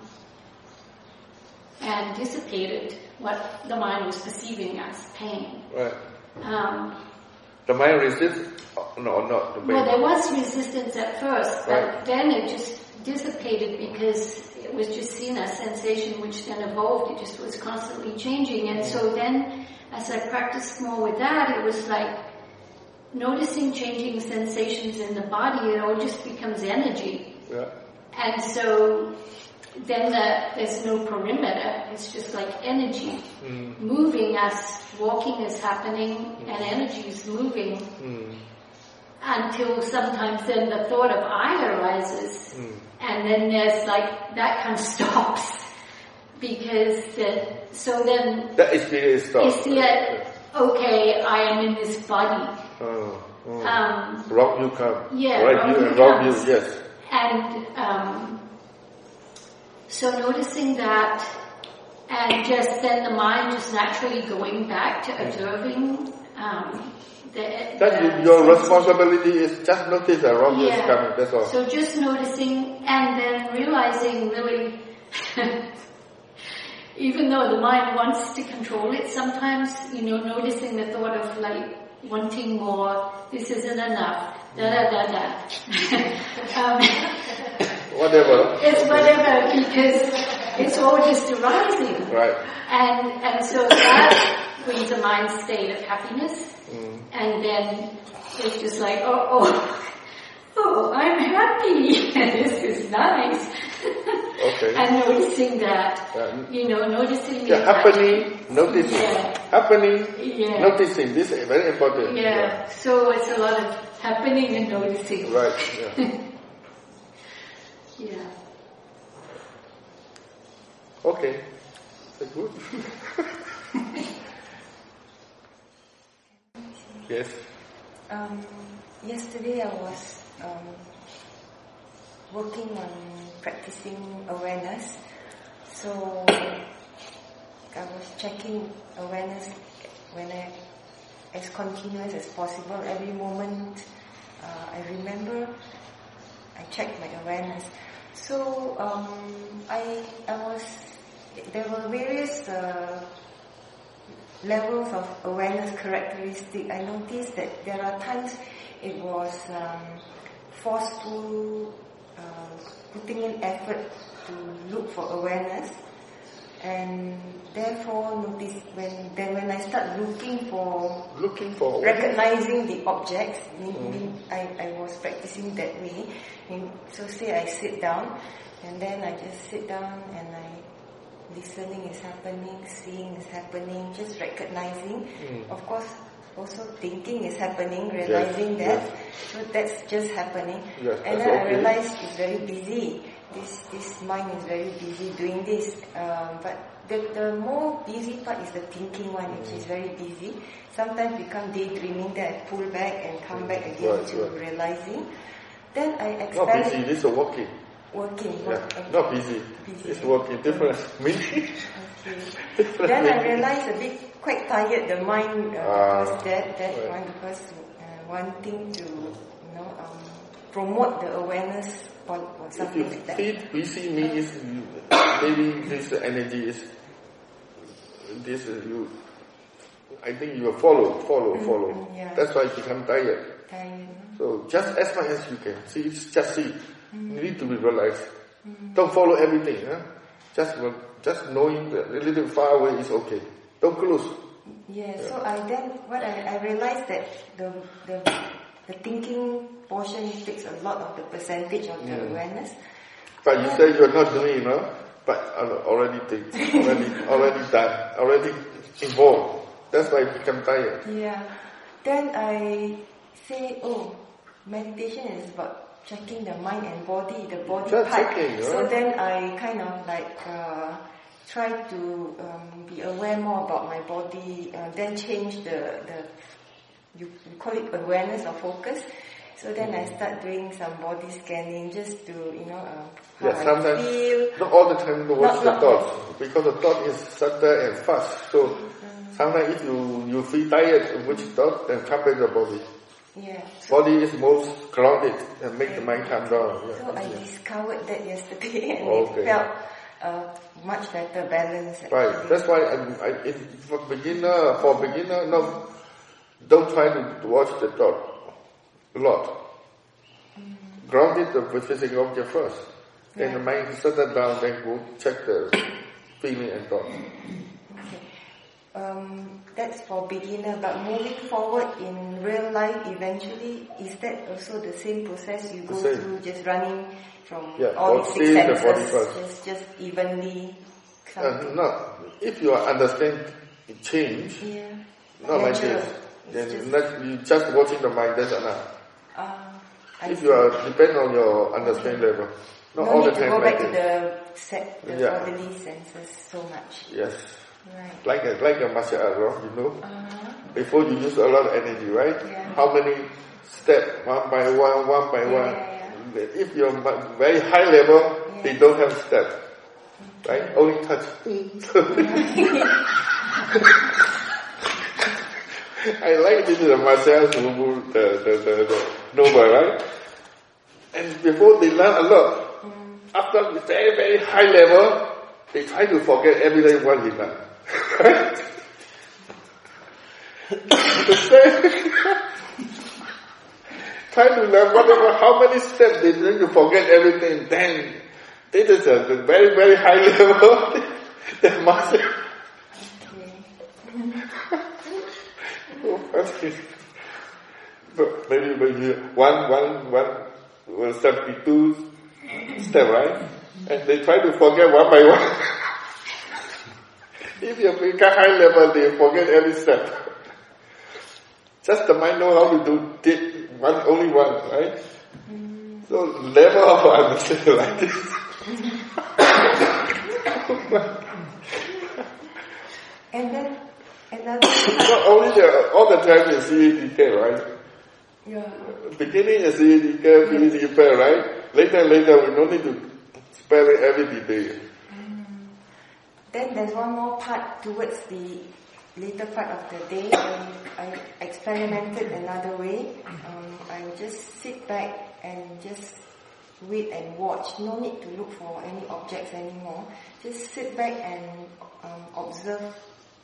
and dissipated what the mind was perceiving as pain. Right. Um, The mind resists. No, not the well, there was resistance at first, but Right. then it just dissipated because it was just seen as sensation, which then evolved. It just was constantly changing, and so then, as I practiced more with that, it was like noticing changing sensations in the body. It all just becomes energy, Yeah. and so then the, there's no perimeter. It's just like energy Mm. moving as walking is happening, and energy is moving Mm. until sometimes then the thought of I arises, Mm. And then there's like that kind of stops because the, so then That experience you stops. see it. Okay, I am in this body, Oh, oh. um, rock you come. yeah, Right rock you and rock you, yes. and um, so noticing that, and just then the mind just naturally going back to observing. Um, the, That your responsibility is just notice that rock you is coming, that's all. So just noticing and then realizing really, even though the mind wants to control it, sometimes, you know, noticing the thought of like wanting more, this isn't enough, da da da da. um, Whatever. it's whatever because it's all just arising. Right. And, and so that brings a mind state of happiness. Mm. And then it's just like, oh, oh, oh, I'm happy. And this is nice. Okay. and noticing that, Yeah. you know, noticing Yeah, happening, noticing. Yeah. Happening, Yeah. noticing. This is very important. Yeah. So it's a lot of happening and noticing. Right. Yeah. Yeah. Okay. That's good. Yes. Um, yesterday I was um, working on practicing awareness. So I was checking awareness when I, as continuous as possible. Every moment uh, I remember, I check my awareness. So um, I I was there were various. Uh, levels of awareness characteristic, I noticed that there are times it was um, forceful, uh, putting in effort to look for awareness, and therefore notice when then when I start looking for Looking for recognizing the objects, mean I, I was practicing that way. So say I sit down, and then I just sit down and I listening is happening, seeing is happening, just recognizing. Mm. Of course, also thinking is happening, realizing that. yes. So that's just happening. Yes, and then I okay. realized it's very busy. This this mind is very busy doing this. Um, but the, the more busy part is the thinking one, which is very busy. Sometimes become daydreaming, then I pull back and come back again Right, to right. realizing. Then I Not busy, this is working. working. Yeah. work- Not busy. It's working. Different meaning. Then I realized a bit quite tired the mind uh, Ah, because that that right. one because uh, wanting to you know um, promote the awareness or, or If something you like that. feel busy means maybe this energy is this is you. I think you will follow, follow, follow. mm, yeah. That's why you become tired. Tired. So just as much as you can see, just see. Mm. You need to be Don't follow everything. Huh? Just just knowing that a little far away is okay. Don't close. Yeah, so I then what I, I realized that the the the thinking portion takes a lot of the percentage of the Mm. awareness. But you say you're not doing, you know, but already think, already already done, already involved. That's why I become tired. Yeah. Then I say, oh, meditation is about checking the mind and body, the body Just part. checking, So right? then I kind of like uh, try to um, be aware more about my body, uh, then change the, the you, you call it awareness or focus. So then I start doing some body scanning just to, you know, uh, how Yeah, I sometimes feel. not all the time to watch Not- the not- thoughts because the thought is subtle and fast. So sometimes if you you feel tired which thought, then come back to the body. Yeah. Body is most grounded and make the mind calm down. Yeah. so I yeah. discovered that yesterday and Okay. it felt uh, much better balance. Right. That's why I, I, if for beginner, for beginner, no, don't try to watch the thought a lot. Ground it with physical object first. Then the mind settle down, then go check the feeling and thought. Um, that's for beginner, but moving forward in real life, eventually, is that also the same process you The go same. through, just running from Yeah, all the six stay the body senses, just just evenly? Uh, no, if you understand change, yeah. not my It's then just- not, you just watching the mind, that's enough. I If see. you are depend on your understanding level, not no all the need to go like back to the set, the Yeah. bodily senses so much. Yes, Right. like a like a martial art, you know. Uh-huh. Before you use a lot of energy, right? Yeah. How many steps, one by one, one by Yeah, one. yeah, If you're very high level, they don't have steps, right? Only touch. I like this the martial arts who- the, the, the, the noble, right? And before they learn a lot, after the very, very high level, they try to forget everything what he done. The same. try to learn whatever, how many steps they need to forget everything, then this is a, very, very high level. the master. Maybe maybe one one one step right, and they try to forget one by one. If you become high level, they forget every step. Just the mind know how to do did one only one right. So level of understanding like this. And then another Not only the, all the time you see it decay, right? yeah. Beginning is it see it repair, right? Later, later, we don't need to spell it every detail. Then there's one more part towards the later part of the day. I, I experimented another way. Um, I just sit back and just wait and watch. No need to look for any objects anymore. Just sit back and um, observe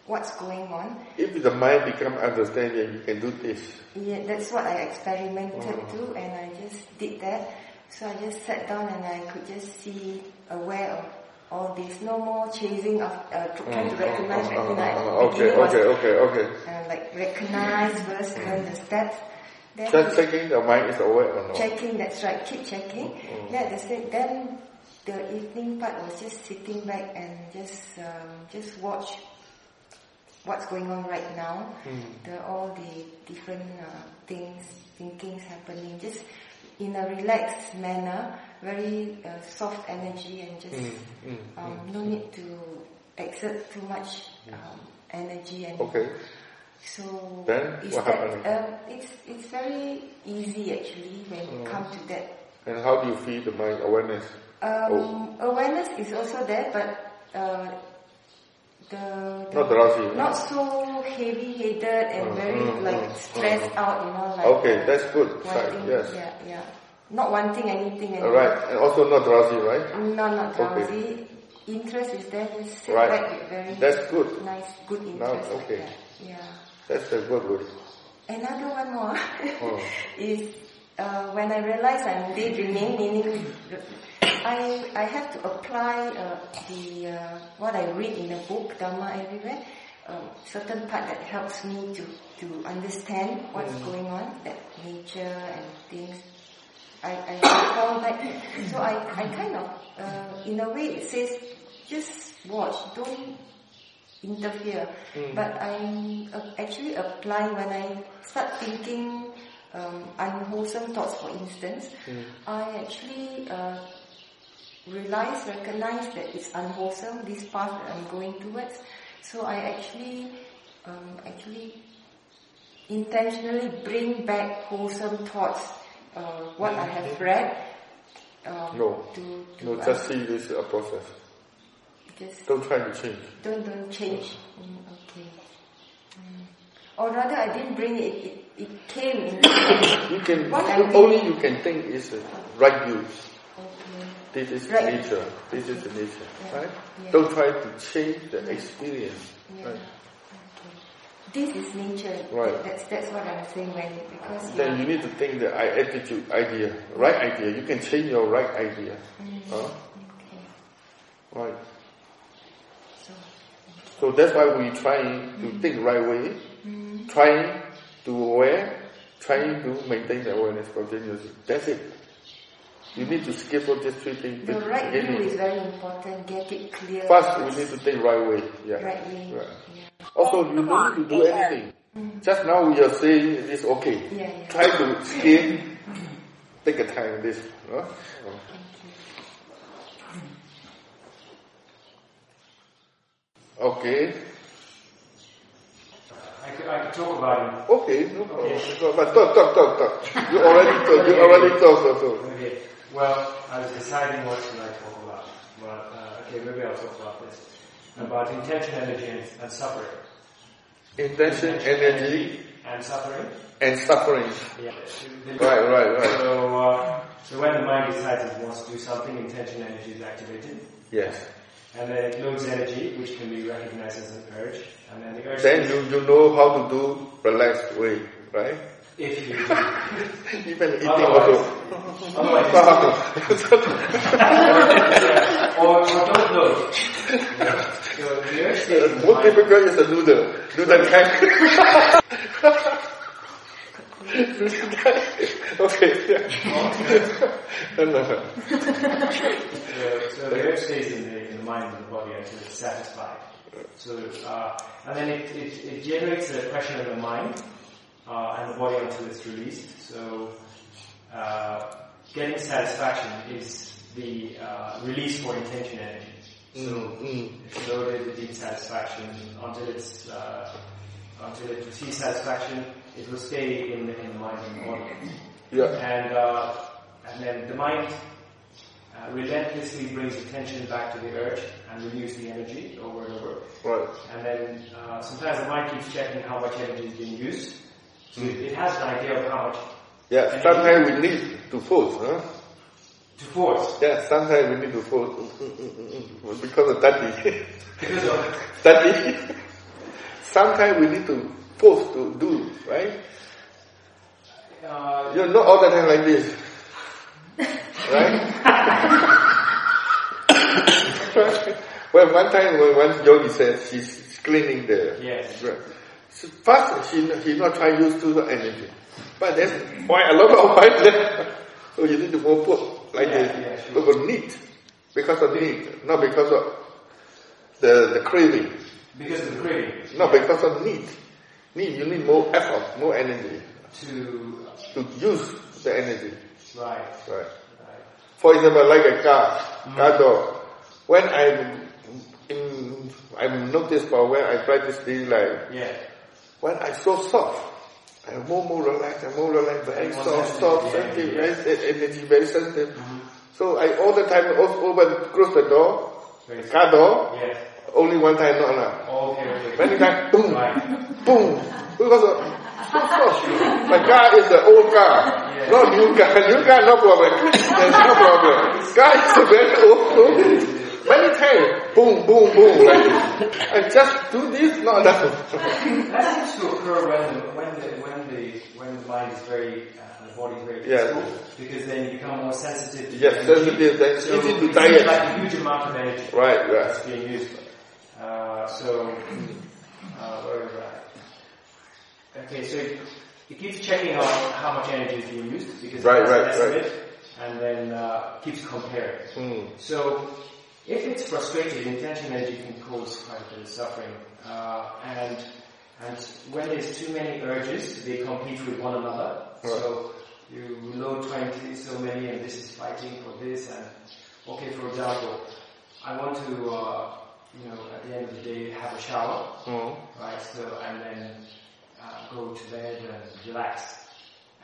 what's going on. If the mind become understanding, you can do this. Yeah, that's what I experimented too, and I just did that. So I just sat down and I could just see, aware of all this. No more chasing of uh, trying to recognize, Uh, uh, recognize. uh, okay, okay, okay, okay. Like recognize first, learn the steps. Then Just checking the mind is aware or not. checking. That's right. Keep checking. Yeah, that's it. Then the evening part was just sitting back and just um, just watch what's going on right now, Mm. the all the different uh, things, thinkings happening, just in a relaxed manner, very uh, soft energy, and just Mm, mm, um, no need to exert too much um, energy and Okay. so Then it's what that, happened? um, it's it's very easy actually when Mm. you come to that. And how do you feel the mind awareness? Um, Awareness is also there, but uh, the, the Not drowsy. not so heavy-headed and Mm, very mm, like mm, stressed mm. out, you know, like Okay, that's good wanting, Yes. yeah, yeah, not wanting anything. All anymore. right. And also not drowsy, right? No, not Okay. drowsy. Interest is there. Right. very That's good. nice, good Now, interest. like okay. that. Yeah. That's a good way. Another one more Oh. is uh, when I realize I'm daydreaming, meaning I I have to apply uh, the uh, what I read in the book Dharma everywhere. Um, certain part that helps me to to understand what's going on, that nature and things. I, I recall that. So I, I kind of, uh, in a way, it says just watch, don't interfere. Mm. But I uh, actually apply when I start thinking um, unwholesome thoughts, for instance. Mm. I actually uh, realize, recognize that it's unwholesome. This path that I'm going towards. So I actually, um, actually intentionally bring back wholesome thoughts. Uh, what I have read. Um, No. To, to No, uh, just see this a process. just Don't try to change. don't don't change. Mm, okay. Mm. Or rather, I didn't bring it. It, it came. You can What I you, did- only you can think is right use. This is Right. nature. This is the nature, Yeah. right? Yeah. Don't try to change the experience. Right? Okay. This is nature. Right. That's that's what I'm saying when because Then you need to think the attitude idea, right idea. You can change your right idea. Mm, Huh? Okay. Right. So. So that's why we trying to think right way, Mm, trying to aware, trying to maintain the awareness continuously. That's it. You need to skip all these three things. the right Get view it. is very important. Get it clear. First, we need to think right way. Yeah. Right way. Right. Yeah. Also, you don't need to do anything. Mm. Just now we are saying it's okay. Yeah, yeah. Try to skip. Take a time this. Huh? Oh. Okay. I could, I could talk about it. Okay, no problem. Okay. But talk, talk, talk, talk. You already talk. You already talk. So, so. Okay. Well, I was deciding what should I talk about. But uh, okay, maybe I'll talk about this about intention, energy, and, and suffering. Intention, energy, and suffering. and suffering. Yeah. Right, right, right. So, uh, so when the mind decides it wants to do something, intention, energy is activated, Yes. and then it loads energy, which can be recognized as an urge, and then the urge. Then you, you know how to do relaxed way, right? If you Even eating Otherwise- also. otherwise, or, or don't know. So the urge is Most mind- difficult is the noodle. Noodle tank. Okay. Yeah. no, no, no. So, so the urge stays in the, in the mind and the body until it's satisfied. So, uh, and then it, it, it generates the pressure in the mind uh, and the body until it's released. So, uh, getting satisfaction is the uh, release for intention energy. So, Mm, it's loaded with deep satisfaction until it's uh, until it receives satisfaction. It will stay in the, in the mind and the body. Yeah. And, uh, and then the mind uh, relentlessly brings attention back to the urge and renews the energy over and over. Right. And then uh, sometimes the mind keeps checking how much energy is being used. So it, it has an idea of how much Yeah. Sometimes we need to force, huh? to force. Yeah. Sometimes we need to force Mm, mm, mm, mm, because of daddy. Because of, daddy. Sometimes we need to force to do, right? uh, You're not all the time like this. Right? well, one time when one yogi said she's cleaning the Yes. Right. First, she he not trying to use too much energy, but then why a lot of white there? So you need to more put like Yeah, this yeah, sure. because need, because of need, not because of the the craving. Because of the craving. No, because of need. Need, you need more effort, more energy To, to use the energy. right, Right. right. For example, like a car, mm. car door. When I'm in, I'm noticed for when I practice daily life, Yeah. When I so soft, I'm more more relaxed, I'm more relaxed, very More soft, sensitive, soft, yeah, sensitive, yeah. very energy, very sensitive. Mm-hmm. So I all the time open, close the door, Very car door, Yes. only one time not enough. Okay, okay. Many times, boom, Right. boom. Because of, so soft. My car is the old car, Yeah. not new car. New car no problem. There's no problem. Car is a very old. Many times, boom, boom, boom. Like this. I just do this, not enough. That seems to occur when the, when the, when the, when the mind is very, uh, the body is very Yeah. peaceful, because then you become more sensitive to Yes, energy. sensitive, then So easy to it's like a huge amount of energy Right, that's right. being used. Uh, so, uh, where was I? Okay, so it, it keeps checking on how much energy is being used because Right, an right, right. and then uh, keeps comparing. Hmm. So, if it's frustrated, intention energy can cause quite a bit of suffering. Uh, and and when there's too many urges, they compete with one another. So you load 20, so many, and this is fighting for this. And okay, for example, I want to, uh, you know, at the end of the day, have a shower, Hmm. right? So and then uh, go to bed and relax.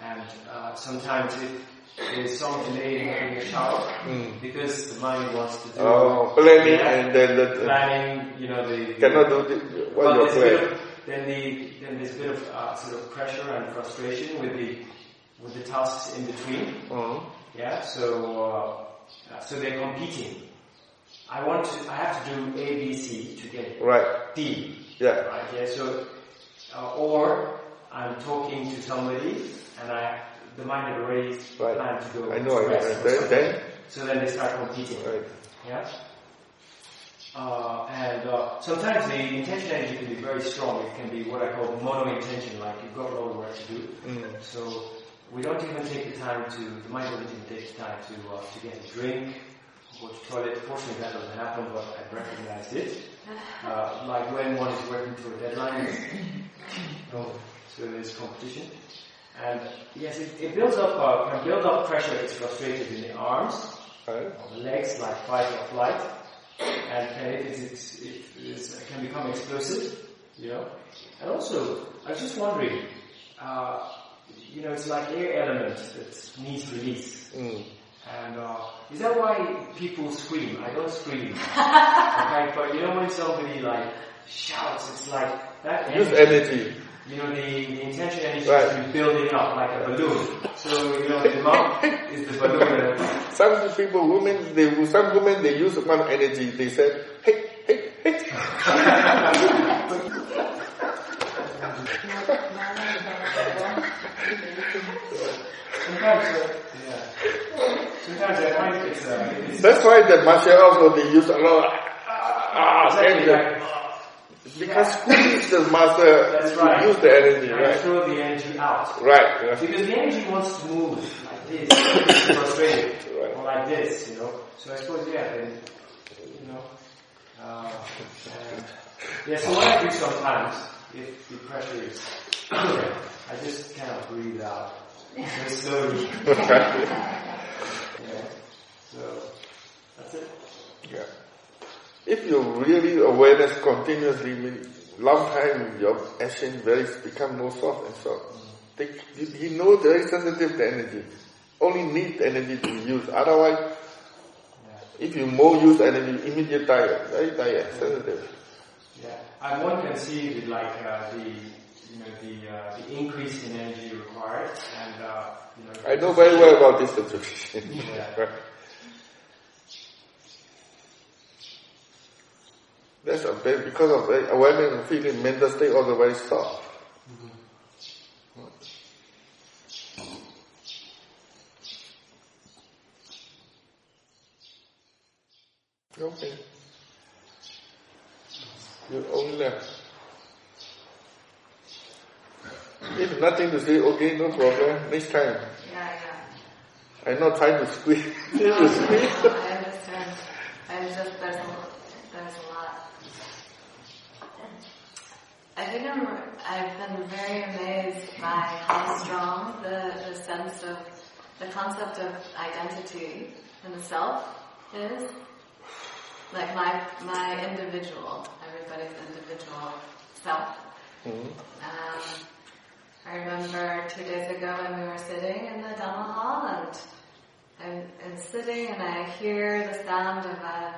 And uh, sometimes it, there's some delay in having a shower Hmm. because the mind wants to do Oh, planning Yeah. and then the, planning, you know, the cannot do the, what well, your there's plan. of, then the then there's a bit of uh, sort of pressure and frustration with the with the tasks in between. Hmm. Yeah, so uh, so they're competing. I want to, I have to do A, B, C to get Right. D. Yeah. Right. Yeah. So, uh, or I'm talking to somebody and I the mind had already Right. planned to go. I know, I know. Then, then, So then they start competing. right. Yeah. Uh, and uh, sometimes the intention energy can be very strong. It can be what I call mono intention, like you've got a lot of work to do. Mm. So we don't even take the time to, the mind doesn't even take the time to, uh, to get a drink, go to toilet. Fortunately that doesn't happen, but I've recognized it. Uh, like when one is working to a deadline, no, so there's competition. And yes, it, it builds up, uh, can build up pressure, it's frustrated in the arms, on the legs like fight or flight, and, and it, it, is, it can become explosive, you know. And also, I was just wondering, uh, you know, it's like air element that needs release. Mm. And uh, is that why people scream? I don't scream. okay, but you know when somebody like shouts, it's like that Use energy, energy. You know, the, the intention energy Right. is building up like a balloon. So, you know, the mouth is the balloon. Some people, women, they, some women, they use one energy. They said, hey, hey, hey. Sometimes, uh, yeah. Sometimes I find it's, uh, it's That's why the martial arts, also, they use a lot of, ah, exactly and like, because who is the master That's to right. use the energy, I right? throw the energy out. Right. yeah. Because the energy wants to move like this, frustrated, Right. or like this, you know. So I suppose, yeah, then, you know. Uh, and, yeah, so what I do sometimes, if the pressure is, I just kind of breathe out very slowly. yeah. So that's it. Yeah. If you really awareness continuously, mean long time your action very become more soft and soft. They, you, you know very sensitive to energy. Only need energy to use. Otherwise, if you more use energy, immediate tired, very tired, sensitive. Yeah, and one can see the, like uh, the you know the uh, the increase in energy required, and uh, you know. I know very well about this situation. Yeah. That's a because of awareness and feeling, mental state also very soft. Okay. You only left. If nothing to say, okay, no problem. Next time. Yeah, yeah. I'm not trying to squeeze. to I squeeze. understand. I'm just there's a, there's a lot. I think I'm, I've been very amazed by how strong the, the sense of, the concept of identity in the self is. Like my, my individual, everybody's individual self. Um, I remember two days ago when we were sitting in the Dhamma hall and I'm, I'm sitting and I hear the sound of a,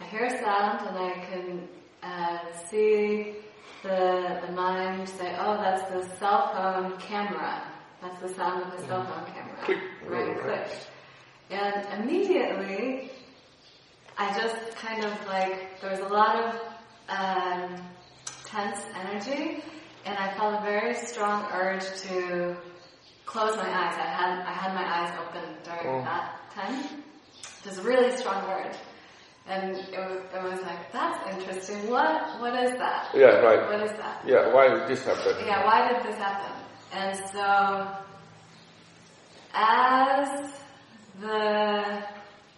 I hear a sound and I can uh, see the, the mind say, oh, that's the cell phone camera. That's the sound of the cell phone camera. Click. Right, click. And immediately, I just kind of like, there was a lot of um, tense energy, and I felt a very strong urge to close my eyes. I had I had my eyes open during Oh. that time. There's a really strong urge, and it was it was like that's interesting. What what is that? Yeah, right. What is that? Yeah, why did this happen? Yeah, why did this happen? And so, as the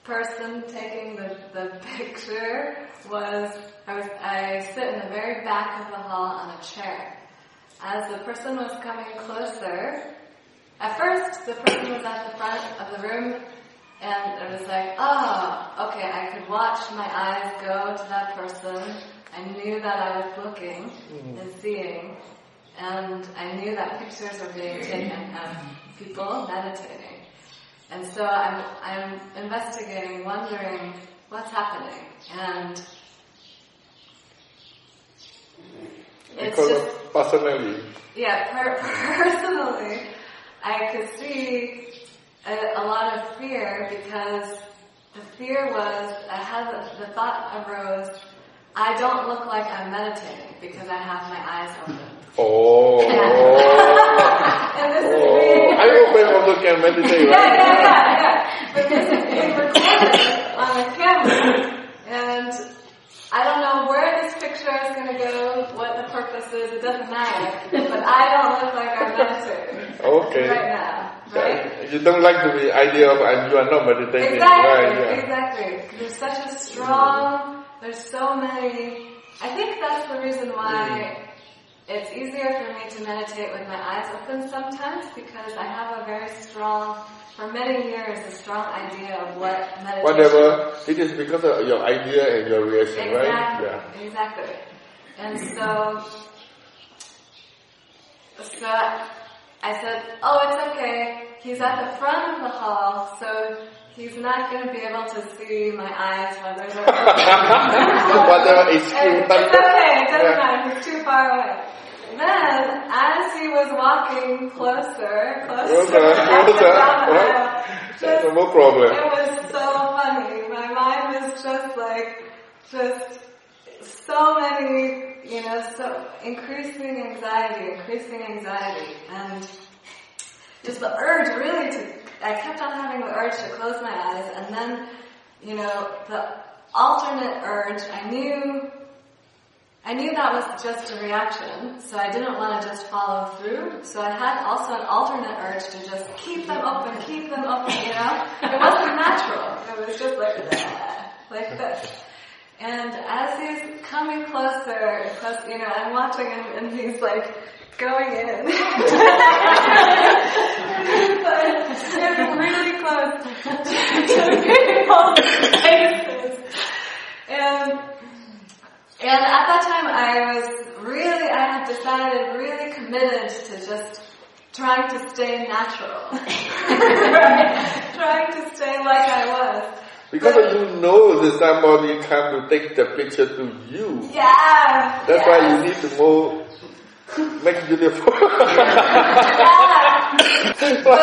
person taking the, the picture was, I was, I sit in the very back of the hall on a chair. As the person was coming closer, at first the person was at the front of the room and it was like, oh, okay, I could watch my eyes go to that person. I knew that I was looking and seeing, and I knew that pictures were being taken of people meditating. And so I'm, I'm investigating, wondering what's happening. And it's Because just personally. yeah, per- personally, I could see a, a lot of fear because the fear was, I had the, the thought arose, I don't look like I'm meditating because I have my eyes open. Oh. and this is oh. being, I open also can meditate, yeah, yeah, yeah, yeah. But this is being recorded on a camera, and I don't know where this picture is going to go, what the purpose is, it doesn't matter. But I don't look like I'm meditating Okay. right now, right? You don't like to be idea of and you are not meditating, Exactly, right? Yeah. exactly. There's such a strong, there's so many, I think that's the reason why mm. it's easier for me to meditate with my eyes open sometimes because I have a very strong, for many years, a strong idea of what meditation Whatever, it is because of your idea and your reaction, right? Exactly, Yeah. exactly. And so, so I said, oh, it's okay. He's at the front of the hall, so he's not going to be able to see my eyes whether they're And it's okay, it doesn't matter, he's too far away. Then, as he was walking closer, closer, Closer, closer, right? just No problem. it was so funny. My mind was just like, just so many, you know, so increasing anxiety, increasing anxiety, and just the urge really to, I kept on having the urge to close my eyes, and then, you know, the alternate urge, I knew, I knew that was just a reaction, so I didn't want to just follow through, so I had also an alternate urge to just keep them open, keep them open, you know? It wasn't natural, it was just like, that, like this. And as he's coming closer, close, you know, I'm watching him and he's like going in. it's really close to people's faces. And, and at that time I was really, I had decided, really committed to just trying to stay natural. right? Trying to stay like I was. Because you know that somebody come to take the picture to you. Yeah. That's yeah. why you need to more make beautiful. Yeah. But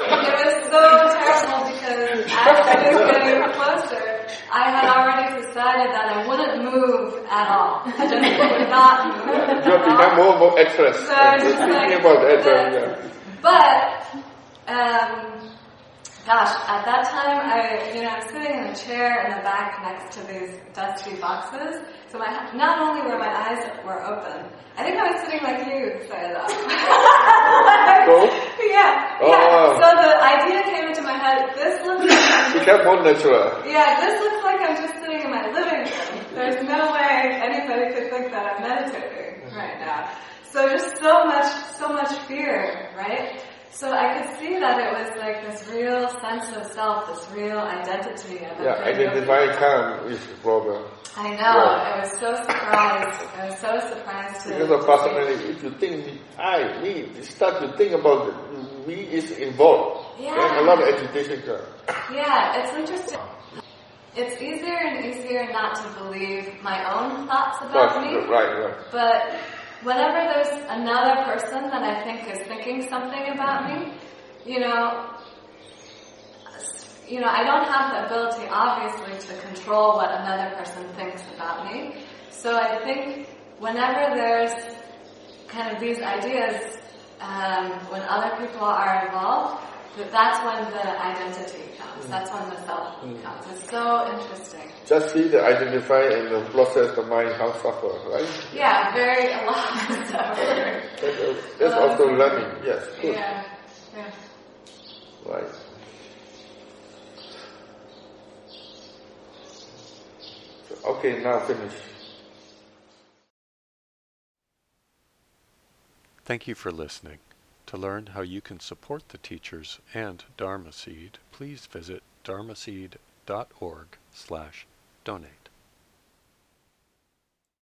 it was so terrible because as I was getting closer, I had already decided that I wouldn't move at all. I just would not move. you all. become more more actress. So I was just like, about that, yeah. But, um, gosh, at that time, I, you know, I'm sitting in a chair in the back next to these dusty boxes. So my, not only were my eyes were open, I think I was sitting like you, Sayadaw. Oh. So? yeah, Oh. yeah. So the idea came into my head, this looks like I'm just, Become more natural. yeah, this looks like I'm just sitting in my living room. There's no way anybody could think that I'm meditating mm-hmm. right now. So just so much, so much fear, right? So I could see that it was like this real sense of self, this real identity of Yeah, identify calm is the problem. I know. Yeah. I was so surprised. I was so surprised to. Because of personality, if you think I, me, you start to think about the, me is involved. Yeah. Then a lot of agitation comes. Yeah, it's interesting. It's easier and easier not to believe my own thoughts about me. Right, right. But whenever there's another person that I think is thinking something about me, you know, you know, I don't have the ability, obviously, to control what another person thinks about me. So I think whenever there's kind of these ideas, um, when other people are involved, that that's when the identity comes. That's when the self comes. It's so interesting. Just see the identify and the process the mind how suffer, right? Yeah, very a lot of stuff. That's, that's also learning, yes. Good. Yeah, yeah. Right. Okay, now finish. Thank you for listening. To learn how you can support the teachers and Dharma Seed, please visit dharmaseed.org slash donate.